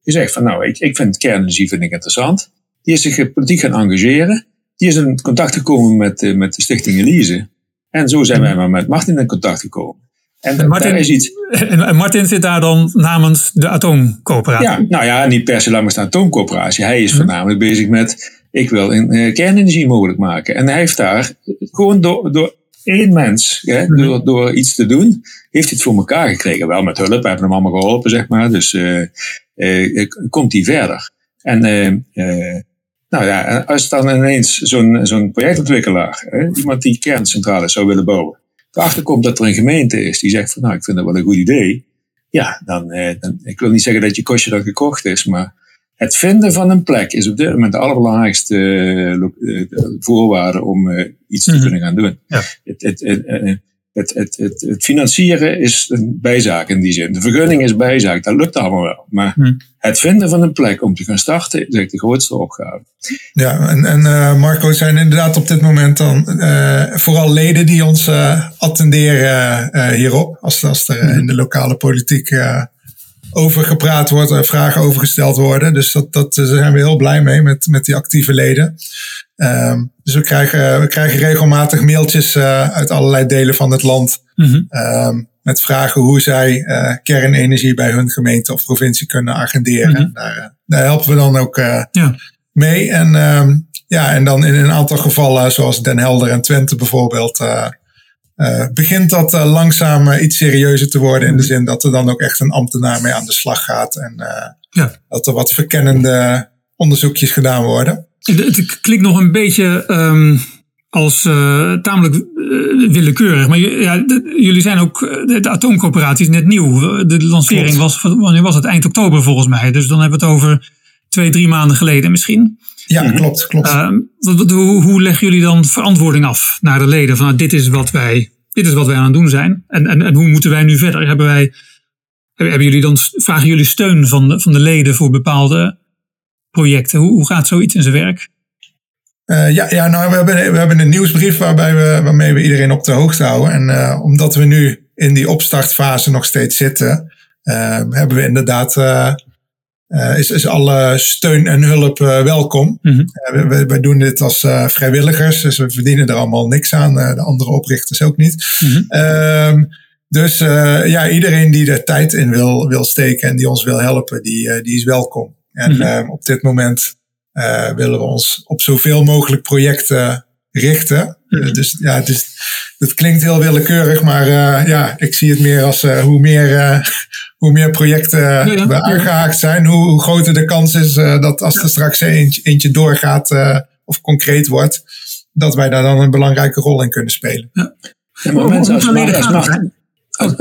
gezegd van nou, ik, ik vind kernenergie vind ik interessant. Die is zich politiek gaan engageren. Die is in contact gekomen met, uh, met de Stichting Elise. En zo zijn wij maar met Martin in contact gekomen. En, Martin, is iets... en Martin zit daar dan namens de atoomcoöperatie? Ja, nou ja, niet per se namens de atoomcoöperatie. Hij is mhm. voornamelijk bezig met, ik wil een, uh, kernenergie mogelijk maken. En hij heeft daar gewoon door, door één mens, hè, mhm. door, door iets te doen, heeft hij het voor elkaar gekregen. Wel met hulp, we hebben hem allemaal geholpen, zeg maar. Dus uh, uh, komt hij verder. En nou ja, als dan ineens zo'n zo'n projectontwikkelaar, hè, iemand die kerncentrales zou willen bouwen, erachter komt dat er een gemeente is die zegt van nou, ik vind dat wel een goed idee. Ja, dan, eh, dan ik wil niet zeggen dat je kostje dan gekocht is, maar het vinden van een plek is op dit moment de allerbelangrijkste uh, voorwaarde om uh, iets te mhm. kunnen gaan doen. Ja. Het, het, het, het, het, het, het, financieren is een bijzaak in die zin. De vergunning is bijzaak, dat lukt allemaal wel. Maar hm. het vinden van een plek om te gaan starten is echt de grootste opgave. Ja, en, en uh, Marco, zijn inderdaad op dit moment dan uh, vooral leden die ons uh, attenderen hierop. Als, als er hm. in de lokale politiek over gepraat wordt en vragen over gesteld worden. Dus dat, dat, daar zijn we heel blij mee met, met die actieve leden. Um, dus we krijgen, we krijgen regelmatig mailtjes uh, uit allerlei delen van het land Mhm. Ehm, met vragen hoe zij kernenergie bij hun gemeente of provincie kunnen agenderen. Mhm. daar, daar, helpen we dan ook ja. mee. En, ehm, ja, en dan in een aantal gevallen, zoals Den Helder en Twente bijvoorbeeld, uh, begint dat uh, langzaam iets serieuzer te worden. In de zin dat er dan ook echt een ambtenaar mee aan de slag gaat. En ja. dat er wat verkennende onderzoekjes gedaan worden. Het klinkt nog een beetje um, als uh, tamelijk uh, willekeurig. Maar ja, de, jullie zijn ook, de, de atoomcoöperatie is net nieuw. De lancering was, wanneer was het? Eind oktober volgens mij. Dus dan hebben we het over twee, drie maanden geleden misschien. Ja, klopt, klopt. Uh, hoe, hoe leggen jullie dan verantwoording af naar de leden? Van nou, dit is wat wij, dit is wat wij aan het doen zijn. En, en, en hoe moeten wij nu verder? Hebben wij, hebben jullie dan, vragen jullie steun van de, van de leden voor bepaalde projecten? Hoe, hoe gaat zoiets in zijn werk? Uh, ja, ja, nou, we hebben, we hebben een nieuwsbrief waarbij we, waarmee we iedereen op de hoogte houden. En uh, omdat we nu in die opstartfase nog steeds zitten, uh, hebben we inderdaad is, is alle steun en hulp welkom. Mm -hmm. uh, wij, wij, doen dit als vrijwilligers, dus we verdienen er allemaal niks aan. de andere oprichters ook niet. Mm -hmm. dus ja, iedereen die er tijd in wil, wil steken en die ons wil helpen, die, die is welkom. En mm -hmm. op dit moment willen we ons op zoveel mogelijk projecten richten. Mhm. dus ja, het, is, het klinkt heel willekeurig, maar ja, ik zie het meer als hoe meer hoe meer projecten ja, aangehaakt zijn, hoe, hoe, groter de kans is uh, dat als er straks eentje, eentje doorgaat uh, of concreet wordt, dat wij daar dan een belangrijke rol in kunnen spelen. Ja. maar mensen als, als,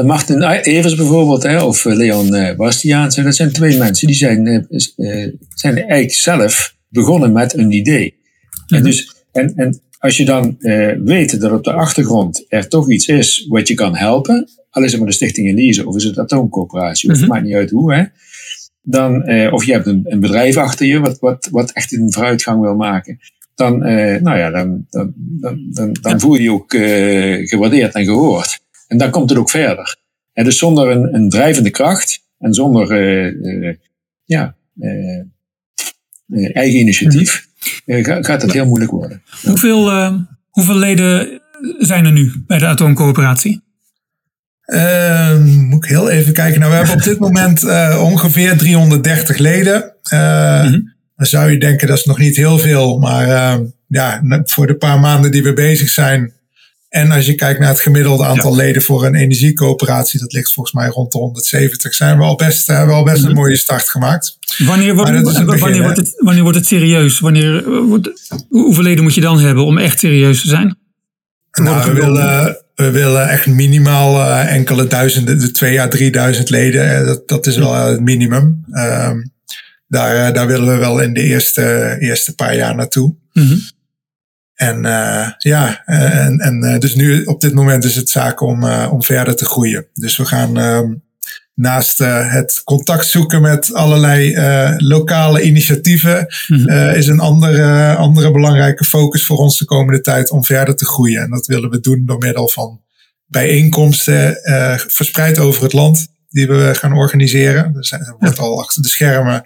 Martin, Evers bijvoorbeeld, hè, of eh, Leon uh, Bastiaans, dat zijn twee mensen die zijn, uh, zijn eigenlijk zelf begonnen met een idee. En, mhm. dus, en, en als je dan weet dat op de achtergrond er toch iets is wat je kan helpen, al is het maar de Stichting Elise of is het Atoomcoöperatie, of het mhm. maakt niet uit hoe, hè, dan, eh, of je hebt een, een, bedrijf achter je wat, wat, wat echt een vooruitgang wil maken, dan, eh, nou ja, dan, dan, dan, dan, dan voel je je ook gewaardeerd en gehoord. En dan komt het ook verder. En dus zonder een, een drijvende kracht en zonder uh, ja, eigen initiatief mhm. gaat het heel moeilijk worden. Hoeveel, hoeveel leden zijn er nu bij de Atoomcoöperatie? Uh, moet ik heel even kijken. Nou, we hebben op dit moment uh, ongeveer 330 leden. Uh, mm-hmm. Dan zou je denken dat is nog niet heel veel. Maar uh, ja, voor de paar maanden die we bezig zijn. En als je kijkt naar het gemiddelde aantal ja. leden voor een energiecoöperatie, dat ligt volgens mij rond de 170, zijn we al best, hebben al best mm-hmm. een mooie start gemaakt. Wanneer, wanneer, wanneer, wordt, het, wanneer wordt het serieus? Wanneer, hoeveel leden moet je dan hebben om echt serieus te zijn? Nou, we willen we willen echt minimaal uh, enkele duizenden, de twee à drieduizend leden. Eh, dat, dat is wel het minimum. Um, daar, daar willen we wel in de eerste, eerste paar jaar naartoe. Mm -hmm. En uh, ja, en, en dus nu op dit moment is het zaak om, om verder te groeien. Dus we gaan um, naast uh, het contact zoeken met allerlei uh, lokale initiatieven, mm is een andere, andere belangrijke focus voor ons de komende tijd om verder te groeien. En dat willen we doen door middel van bijeenkomsten verspreid over het land die we gaan organiseren. Er wordt al achter de schermen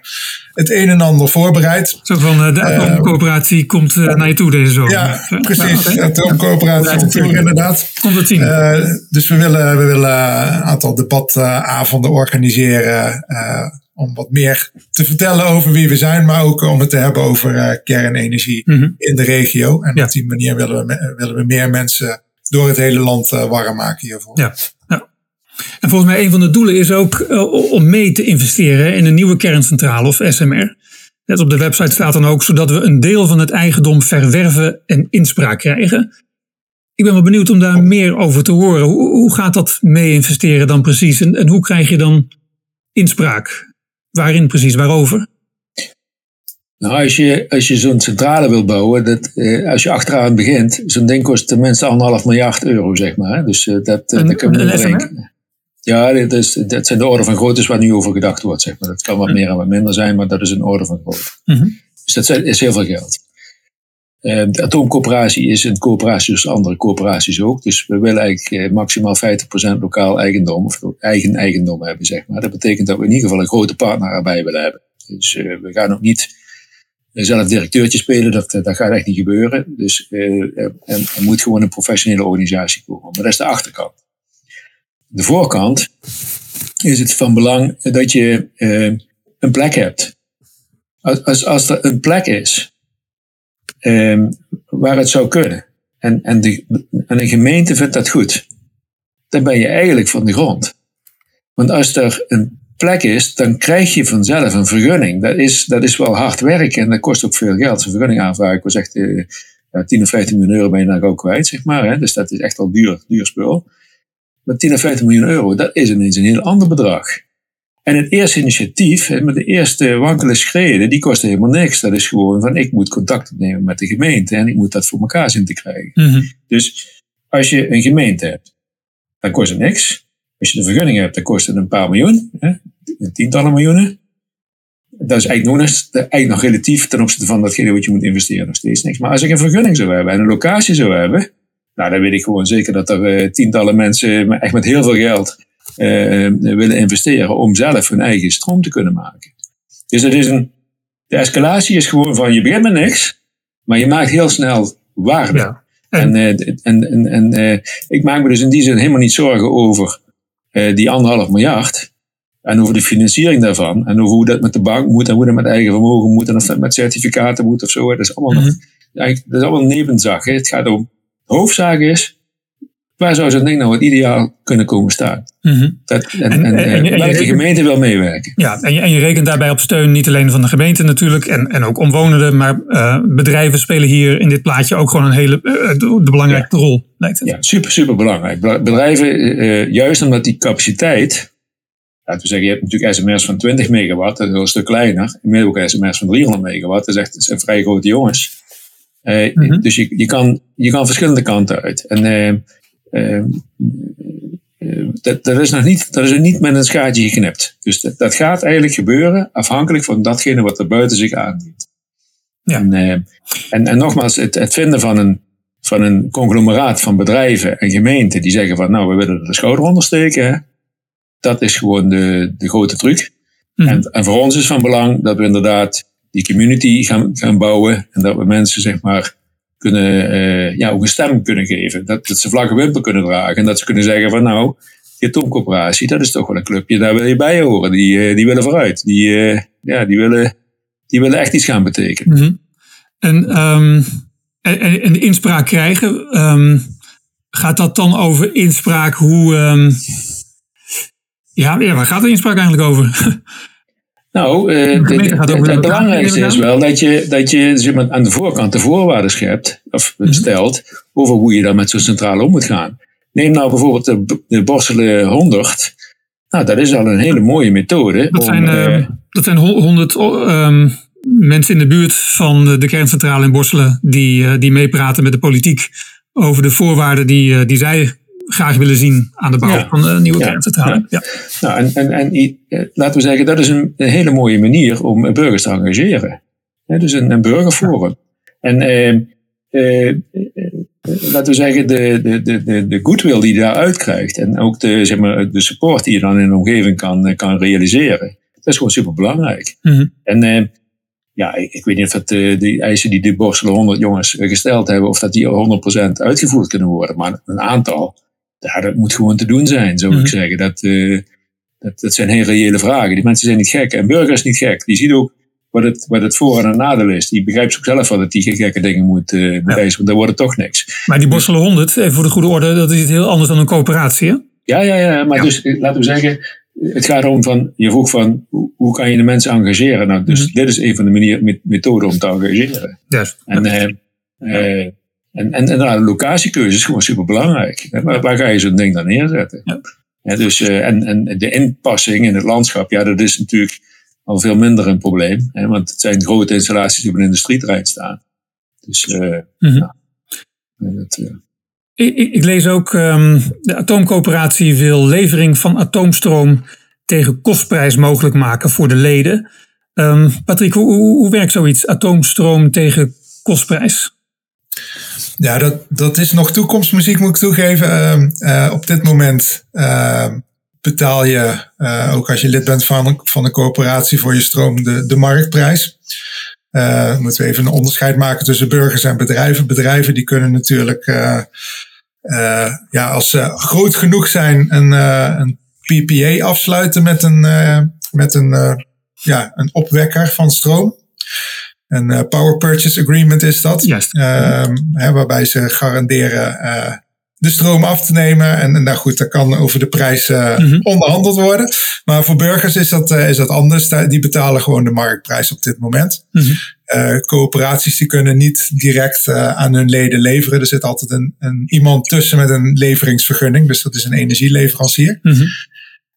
het een en ander voorbereid. Zo van uh, de eh, atoomcoöperatie komt uh, naar je toe deze zomer. Ja, precies. De atoomcoöperatie komt toe, inderdaad. Komt het zien. Uh, dus we willen, we willen een aantal debatavonden organiseren. om wat meer te vertellen over wie we zijn, maar ook om het te hebben over kernenergie mm -hmm. in de regio. En ja. op die manier willen we, willen we meer mensen door het hele land warm maken hiervoor. Ja. En volgens mij een van de doelen is ook uh, om mee te investeren in een nieuwe kerncentrale of SMR. Net op de website staat dan ook zodat we een deel van het eigendom verwerven en inspraak krijgen. Ik ben wel benieuwd om daar meer over te horen. Hoe, hoe gaat dat mee investeren dan precies? En, en hoe krijg je dan inspraak? Waarin precies? Waarover? Nou, als je, als je zo'n centrale wil bouwen, dat, eh, als je achteraan begint, zo'n ding kost tenminste anderhalf miljard euro, zeg maar. Dus uh, dat, dat kunnen we bedenken. Ja, dat, is, dat zijn de orde van grootte waar nu over gedacht wordt. Zeg maar. Dat kan wat meer en wat minder zijn, maar dat is een orde van grootte. Mhm. Dus dat is heel veel geld. Uh, de atoomcoöperatie is een coöperatie zoals andere coöperaties ook. Dus we willen eigenlijk uh, maximaal 50% lokaal eigendom of eigen eigendom hebben, zeg maar. Dat betekent dat we in ieder geval een grote partner erbij willen hebben. Dus uh, we gaan ook niet zelf directeurtje spelen, dat, dat gaat echt niet gebeuren. Dus er, er, moet gewoon een professionele organisatie komen. Maar dat is de achterkant. De voorkant is het van belang dat je uh, een plek hebt. Als, als, er een plek is um, waar het zou kunnen en, en, de, en een gemeente vindt dat goed, dan ben je eigenlijk van de grond. Want als er een plek is, dan krijg je vanzelf een vergunning. Dat is, dat is wel hard werken en dat kost ook veel geld. Zo'n vergunning aanvragen was echt uh, 10 of 15 miljoen euro ben je dan ook kwijt, zeg maar. Hè? Dus dat is echt al duur, duur spul. Maar 10 of 15 miljoen euro, dat is ineens een heel ander bedrag. En het eerste initiatief, met de eerste wankele schreden, die kost helemaal niks. Dat is gewoon van, ik moet contact opnemen met de gemeente en ik moet dat voor elkaar zien te krijgen. Mhm. Dus als je een gemeente hebt, dan kost het niks. Als je de vergunning hebt, dan kost het een paar miljoen, hè? tientallen miljoenen. Dat is eigenlijk nog, eigenlijk nog relatief ten opzichte van datgene wat je moet investeren, nog steeds niks. Maar als ik een vergunning zou hebben en een locatie zou hebben, nou, dan weet ik gewoon zeker dat er uh, tientallen mensen echt met heel veel geld uh, willen investeren om zelf hun eigen stroom te kunnen maken. Dus het is een, de escalatie is gewoon van je begint met niks, maar je maakt heel snel waarde. Ja. En, en, en, en, en ik maak me dus in die zin helemaal niet zorgen over die anderhalf miljard. En over de financiering daarvan. En over hoe dat met de bank moet. En hoe dat met eigen vermogen moet. En of dat met certificaten moet of zo. Dat is allemaal, mm -hmm. dat is allemaal nebenzaak. Het gaat om. De hoofdzaak is. Waar zou zo'n ding nou het ideaal kunnen komen staan? Mm -hmm. dat, en, en, en, en, en welke gemeente wil meewerken? Ja, en je, en je rekent daarbij op steun niet alleen van de gemeente natuurlijk. En, en ook omwonenden. Maar uh, bedrijven spelen hier in dit plaatje ook gewoon een hele uh, de, de belangrijke ja. rol. Lijkt het. Ja, super, super belangrijk. Bedrijven, uh, juist omdat die capaciteit laten we zeggen, je hebt natuurlijk sm's van 20 megawatt, dat is een stuk kleiner. Inmiddels ook sm's van 300 megawatt, dat is echt, dat zijn vrij grote jongens. Uh, mm -hmm. Dus je, je, kan, je kan verschillende kanten uit. En uh, uh, dat, dat, is nog niet, dat is niet met een schaartje geknipt. Dus dat, dat gaat eigenlijk gebeuren afhankelijk van datgene wat er buiten zich aandient. Ja. En, en, en nogmaals, het, het vinden van een, van een conglomeraat van bedrijven en gemeenten die zeggen van nou, we willen er de schouder onder steken. Dat is gewoon de, de grote truc. Mhm. En, en voor ons is van belang dat we inderdaad die community gaan, gaan bouwen. En dat we mensen, zeg maar, kunnen, uh, ja, ook een stem kunnen geven. Dat, dat ze vlaggen wimper kunnen dragen. En dat ze kunnen zeggen van nou, die atoomcoöperatie, dat is toch wel een clubje, daar wil je bij horen. Die, uh, die willen vooruit. Die, uh, ja, die, willen, die willen echt iets gaan betekenen. Mhm. En, um, en, inspraak krijgen, um, gaat dat dan over inspraak hoe... Um, ja, ja, waar gaat de inspraak eigenlijk over? Nou, uh, De over het belangrijkste is wel dat je, dat je zeg maar, aan de voorkant de voorwaarden schept, of Mhm. stelt, over hoe je dan met zo'n centrale om moet gaan. Neem nou bijvoorbeeld de, de Borselen 100. Nou, dat is al een hele mooie methode. Dat om, zijn, eh, eh, dat zijn ho- honderd ehm, mensen in de buurt van de- kerncentrale in Borselen die, eh, die meepraten met de politiek over de voorwaarden die, eh, die zij graag willen zien aan de bouw Ja. van de nieuwe kerncentrale. Ja. Nou, en, en, en eh, laten we zeggen, dat is een, een hele mooie manier om burgers te engageren. Dus een, een burgerforum. En eh, eh, eh, laten we zeggen, de, de, de, de, goodwill die je daaruit krijgt en ook de, zeg maar, de support die je dan in de omgeving kan, eh, kan realiseren, dat is gewoon super belangrijk. Mhm. En eh, ja, ik, ik weet niet of dat, die eisen die de Borselen 100 jongens gesteld hebben, of dat die 100% uitgevoerd kunnen worden. Maar een aantal, ja, dat moet gewoon te doen zijn, zou Mhm. ik zeggen. Dat, eh, dat, dat zijn heel reële vragen. Die mensen zijn niet gek. En burger is niet gek. Die ziet ook wat het, wat het voor- en het nadeel is. Die begrijpt ook zelf wel dat die gekke dingen moet eh bewijzen. Want dan wordt het toch niks. Maar die Borselen 100, even voor de goede orde, dat is iets heel anders dan een coöperatie. Hè? Ja, ja, ja. Maar Ja. dus eh, laten we zeggen. Het gaat erom van, je vroeg van, hoe, kan je de mensen engageren? Nou, dus Mhm. dit is een van de manier, met- methoden om te engageren. Juist. En, eh, eh, en, en, en nou, de locatiekeuze is gewoon super belangrijk. Waar, waar ga je zo'n ding dan neerzetten? Ja. dus, eh, en, en de inpassing in het landschap, ja, dat is natuurlijk al veel minder een probleem. Hè, want het zijn grote installaties die op een industrieterrein staan. Dus eh, Mhm. ja, dat, eh, Ik, ik, ik lees ook, ehm, de atoomcoöperatie wil levering van atoomstroom tegen kostprijs mogelijk maken voor de leden. Ehm Patrick, hoe, hoe, hoe werkt zoiets? Atoomstroom tegen kostprijs? Ja, dat, dat is nog toekomstmuziek, moet ik toegeven. Ehm, eh, op dit moment ehm, betaal je, eh, ook als je lid bent van, van een coöperatie, voor je stroom de, de marktprijs. Eh moeten we even een onderscheid maken tussen burgers en bedrijven. Bedrijven die kunnen natuurlijk ja, als ze groot genoeg zijn, een, een PPA afsluiten met een, met een, ja, een opwekker van stroom. Een power purchase agreement is dat. Juist. Ehm, hè, waarbij ze garanderen de stroom af te nemen. En, en nou goed, daar kan over de prijs uh, onderhandeld worden. Maar voor burgers is dat, uh, is dat anders. Die betalen gewoon de marktprijs op dit moment. Mm -hmm. coöperaties die kunnen niet direct aan hun leden leveren. Er zit altijd een, een, iemand tussen met een leveringsvergunning. Dus dat is een energieleverancier. Mm -hmm.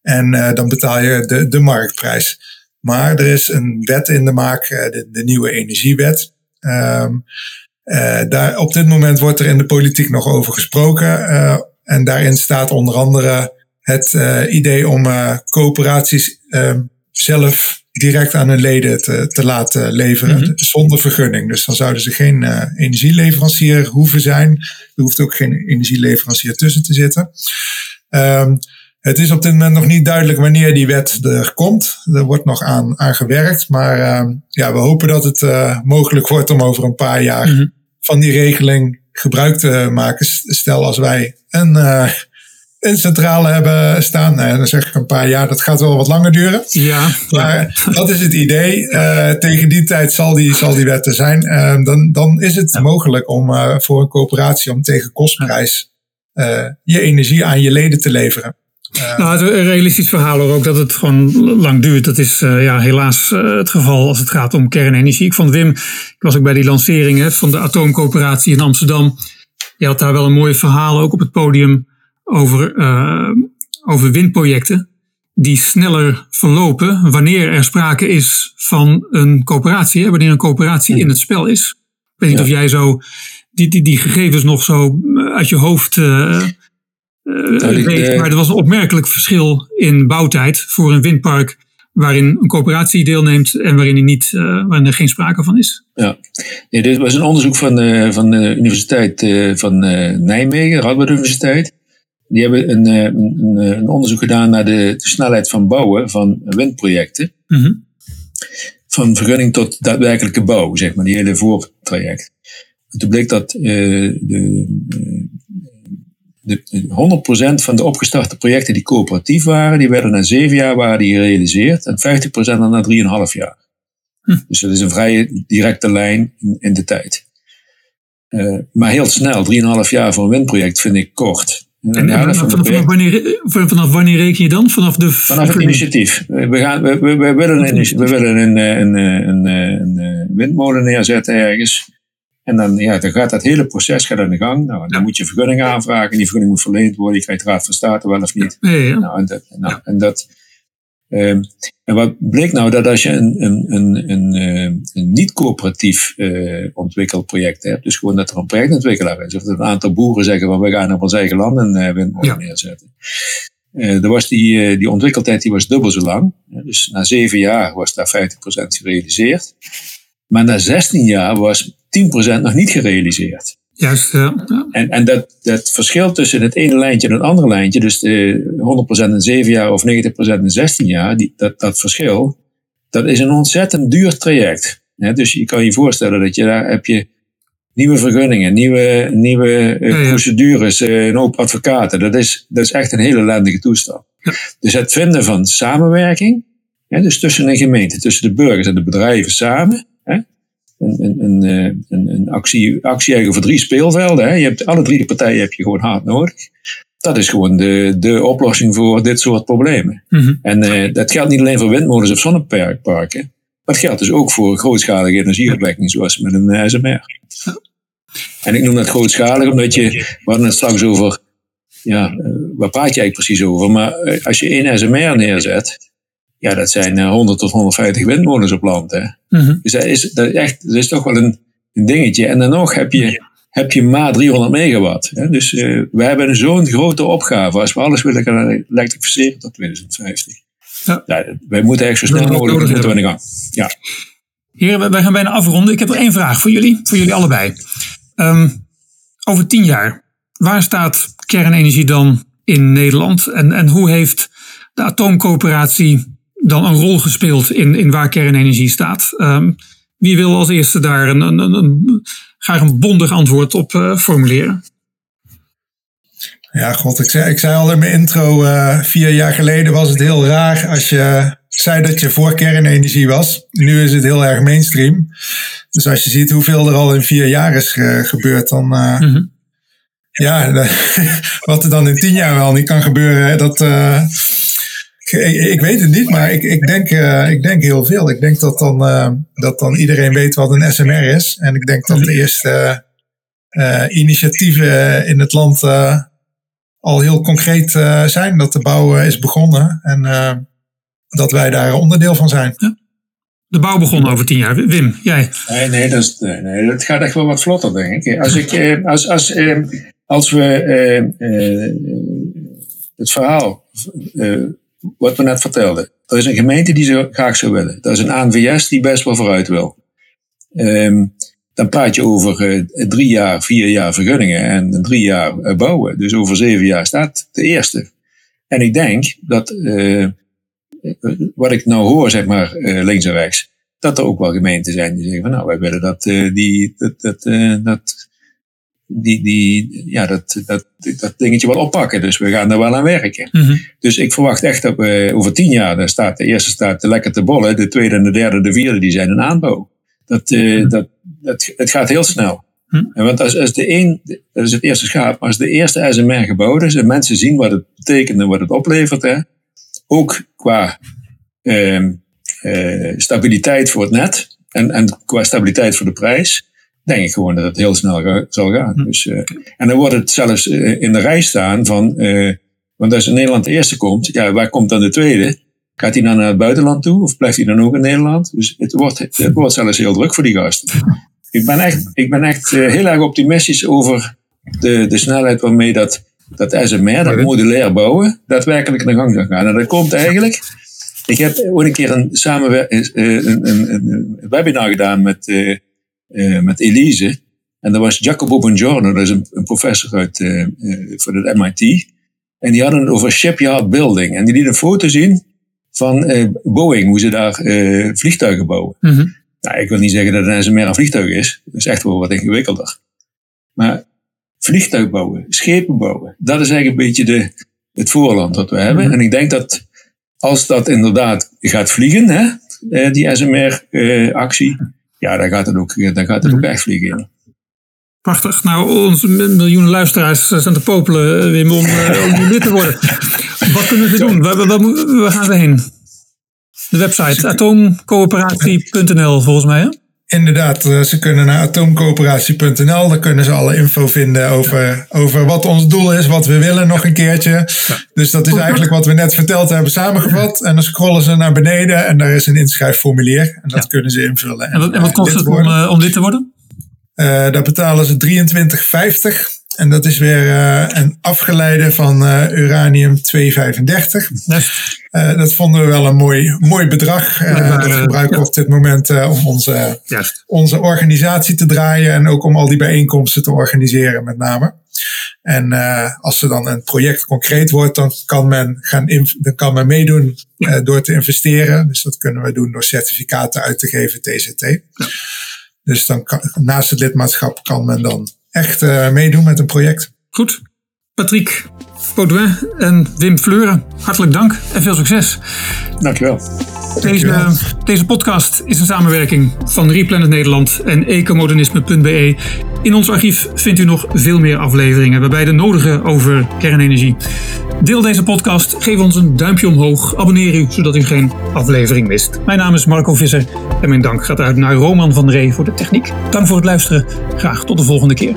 En dan betaal je de, de marktprijs. Maar er is een wet in de maak, de, de nieuwe energiewet. Um, uh, daar, op dit moment wordt er in de politiek nog over gesproken. Uh, en daarin staat onder andere het uh, idee om coöperaties ehm, zelf direct aan hun leden te, te laten leveren, mm -hmm. zonder vergunning. Dus dan zouden ze geen energieleverancier hoeven zijn. Er hoeft ook geen energieleverancier tussen te zitten. Um, het is op dit moment nog niet duidelijk wanneer die wet er komt. Er wordt nog aan, aan gewerkt. Maar uh, ja, we hopen dat het uh, mogelijk wordt om over een paar jaar mm -hmm van die regeling gebruik te maken. Stel als wij een, uh, een centrale hebben staan, nou, dan zeg ik een paar jaar, dat gaat wel wat langer duren. Ja. Maar dat is het idee. Tegen die tijd zal die, zal die wet er zijn. Uh, dan, dan is het mogelijk om voor een coöperatie om tegen kostprijs je energie aan je leden te leveren. Uh, nou, het een realistisch verhaal ook dat het gewoon lang duurt. Dat is uh, ja, helaas uh, het geval als het gaat om kernenergie. Ik vond Wim, ik was ook bij die lanceringen van de atoomcoöperatie in Amsterdam. Je had daar wel een mooi verhaal ook op het podium over, over windprojecten. Die sneller verlopen wanneer er sprake is van een coöperatie. Hè, wanneer een coöperatie in het spel is. Ik weet niet ja. of jij zo die, die, die gegevens nog zo uit je hoofd uh, weet, maar er was een opmerkelijk verschil in bouwtijd voor een windpark waarin een coöperatie deelneemt en waarin, er niet, uh, waarin er geen sprake van is. Ja, nee, dit was een onderzoek van, uh, van de Universiteit uh, van Nijmegen, Radboud Universiteit. Die hebben een, een, een, onderzoek gedaan naar de, de, snelheid van bouwen van windprojecten. Mm -hmm. Van vergunning tot daadwerkelijke bouw, zeg maar, die hele voortraject. En toen bleek dat de, de, 100% van de opgestarte projecten die coöperatief waren, die werden na zeven jaar waren die gerealiseerd en 50% dan na 3,5 jaar. Hm. Dus dat is een vrij directe lijn in, in de tijd. Uh, maar heel snel, 3,5 jaar voor een windproject vind ik kort. En, en vanaf, vanaf, wanneer, vanaf wanneer reken je dan? Vanaf, de vanaf het initiatief. We, gaan, we, we, we willen, een, we willen een, een, een, een, een windmolen neerzetten ergens. En dan, ja, dan gaat dat hele proces gaat aan de gang. Nou, dan moet je vergunning aanvragen. Die vergunning moet verleend worden. Je krijgt raad van state wel of niet. Ja, ja. Nou, en dat, nou, en, dat um, en wat bleek nou? Dat als je een, een, een, een, een niet-coöperatief uh, ontwikkeld project hebt. Dus gewoon dat er een projectontwikkelaar is. Of dat een aantal boeren zeggen van we gaan op ons eigen land een uh, windmolen ja. neerzetten. Uh, er was die, die ontwikkeltijd die was dubbel zo lang. Dus na zeven jaar was daar 50% gerealiseerd. Maar na 16 jaar was 10% nog niet gerealiseerd. Juist, ja. En, en dat, dat verschil tussen het ene lijntje en het andere lijntje, dus de 100% in 7 jaar of 90% in 16 jaar, die, dat, dat verschil, dat is een ontzettend duur traject. dus je kan je voorstellen dat je daar heb je nieuwe vergunningen, nieuwe, nieuwe uh, ja. procedures, uh, een hoop advocaten. Dat is, dat is echt een hele ellendige toestand. Ja. Dus het vinden van samenwerking, dus tussen een gemeente, tussen de burgers en de bedrijven samen, een, een, een, een actie, actie voor drie speelvelden. Hè. Je hebt, alle drie de partijen heb je gewoon hard nodig. Dat is gewoon de, de oplossing voor dit soort problemen. Mm -hmm. En uh, dat geldt niet alleen voor windmolens of zonneparken. Maar het geldt dus ook voor grootschalige energieopwekking, zoals met een eh, SMR. En ik noem dat grootschalig omdat je, we hadden het straks over, ja, waar praat je eigenlijk precies over? Maar als je één SMR neerzet, ja, dat zijn 100 eh, tot 150 windmolens op land. Hè? Mm -hmm. Dus dat is, dat, is echt, dat is toch wel een, een dingetje. En dan nog heb je, heb je maar 300 megawatt. Hè? Dus uh, we hebben zo'n grote opgave als we alles willen gaan elektrificeren tot 2050. Ja. ja wij moeten echt zo snel mogelijk moeten we de gang. Ja. Heren, wij gaan bijna afronden. Ik heb er één vraag voor jullie, voor jullie allebei. Um, over tien jaar, waar staat kernenergie dan in Nederland? En, en hoe heeft de atoomcoöperatie dan een rol gespeeld in, in waar kernenergie staat. Um, wie wil als eerste daar een, een, een, een graag een bondig antwoord op uh, formuleren? Ja, god, ik zei, ik zei al in mijn intro, uh, vier jaar geleden was het heel raar als je zei dat je voor kernenergie was. Nu is het heel erg mainstream. Dus als je ziet hoeveel er al in vier jaar is gebeurd, dan... Uh, mm -hmm. Ja, wat er dan in tien jaar wel niet kan gebeuren, dat... Ik, ik, weet het niet, maar ik, ik, denk, ik denk heel veel. Ik denk dat dan, dat dan iedereen weet wat een SMR is. En ik denk dat de eerste initiatieven in het land al heel concreet uh, zijn. Dat de bouw uh, is begonnen en uh, dat wij daar onderdeel van zijn. De bouw begon over tien jaar. Wim, jij? Nee, nee, dat, is, nee, dat gaat echt wel wat vlotter, denk ik. Als, ik, als, als, als we het verhaal, wat we net vertelden. Er is een gemeente die zo graag zou willen. Er is een ANVS die best wel vooruit wil. Um, dan praat je over uh, drie jaar, vier jaar vergunningen en drie jaar uh, bouwen. Dus over zeven jaar staat de eerste. En ik denk dat, uh, wat ik nou hoor, zeg maar, links en rechts, dat er ook wel gemeenten zijn die zeggen van nou, wij willen dat, die, dat, dat, dat, die, die, ja, dat, dat, dat dingetje wel oppakken. Dus we gaan daar wel aan werken. Mm -hmm. Dus ik verwacht echt dat we over tien jaar, dan staat de eerste staat lekker te bollen, de tweede en de derde, de vierde, die zijn een aanbouw. Dat, uh, dat, dat, het gaat heel snel. Hm. Want als, als de een, dat is het eerste schaap, maar als de eerste SMR gebouwd is en mensen zien wat het betekent en wat het oplevert, hè, ook qua uh, uh, stabiliteit voor het net en, en qua stabiliteit voor de prijs, denk ik gewoon dat het heel snel ga, zal gaan. Hm. Dus, uh, en dan wordt het zelfs in de rij staan van, want als in Nederland de eerste komt, ja, waar komt dan de tweede? Gaat hij dan naar het buitenland toe of blijft hij dan ook in Nederland? Dus het wordt, het wordt zelfs heel druk voor die gasten. Ik ben echt, ik ben echt eh, heel erg optimistisch over de, de snelheid waarmee dat, dat SMR, dat modulair bouwen, daadwerkelijk in de gang kan gaan. En dat komt eigenlijk. Ik heb ooit een keer een, samenwer- eh, een, een, een, webinar gedaan met, uh, met Elise. En dat was Jacopo Bongiorno, dat is een, een professor uit, uh, voor het MIT. En die hadden het over shipyard building. En die liet een foto zien van uh, Boeing, hoe ze daar uh, vliegtuigen bouwen. Mm -hmm. Nou, ik wil niet zeggen dat een SMR een vliegtuig is. Dat is echt wel wat ingewikkelder. Maar vliegtuig bouwen, schepen bouwen, dat is eigenlijk een beetje de, het voorland wat we hebben. Mm -hmm. En ik denk dat als dat inderdaad gaat vliegen, hè, eh, die SMR-actie, ja, dan gaat het ook, dan gaat het mm -hmm. ook echt vliegen. Prachtig. Nou, onze miljoenen luisteraars zijn te popelen, Wim, om, om lid te worden. Wat kunnen we doen? Waar, waar, waar, gaan we heen? De website atoomcoöperatie.nl volgens mij, hè? Inderdaad, ze kunnen naar atoomcoöperatie.nl. Daar kunnen ze alle info vinden over, over wat ons doel is, wat we willen nog een keertje. Ja. Dus dat is eigenlijk wat we net verteld hebben samengevat. En dan scrollen ze naar beneden en daar is een inschrijfformulier. En dat ja. kunnen ze invullen. En, wat, en wat kost het om, uh, om dit te worden? Uh, daar betalen ze 23,50. En dat is weer uh, een afgeleide van uh, uranium 235. Yes. Uh, dat vonden we wel een mooi, mooi bedrag. dat gebruiken we op dit moment om onze, onze organisatie te draaien. En ook om al die bijeenkomsten te organiseren met name. En als er dan een project concreet wordt, dan kan men, gaan dan kan men meedoen door te investeren. Dus dat kunnen we doen door certificaten uit te geven, TCT. Dus dan kan, naast het lidmaatschap kan men dan echt uh, meedoen met een project. Goed. Patrick Baudouin en Wim Fleuren, hartelijk dank en veel succes. Dankjewel. Deze, deze podcast is een samenwerking van Replanet Nederland en ecomodernisme.be. In ons archief vindt u nog veel meer afleveringen, waarbij de nodige over kernenergie. Deel deze podcast, geef ons een duimpje omhoog, abonneer u zodat u geen aflevering mist. Mijn naam is Marco Visser en mijn dank gaat uit naar Roman van Ree voor de techniek. Dank voor het luisteren, graag tot de volgende keer.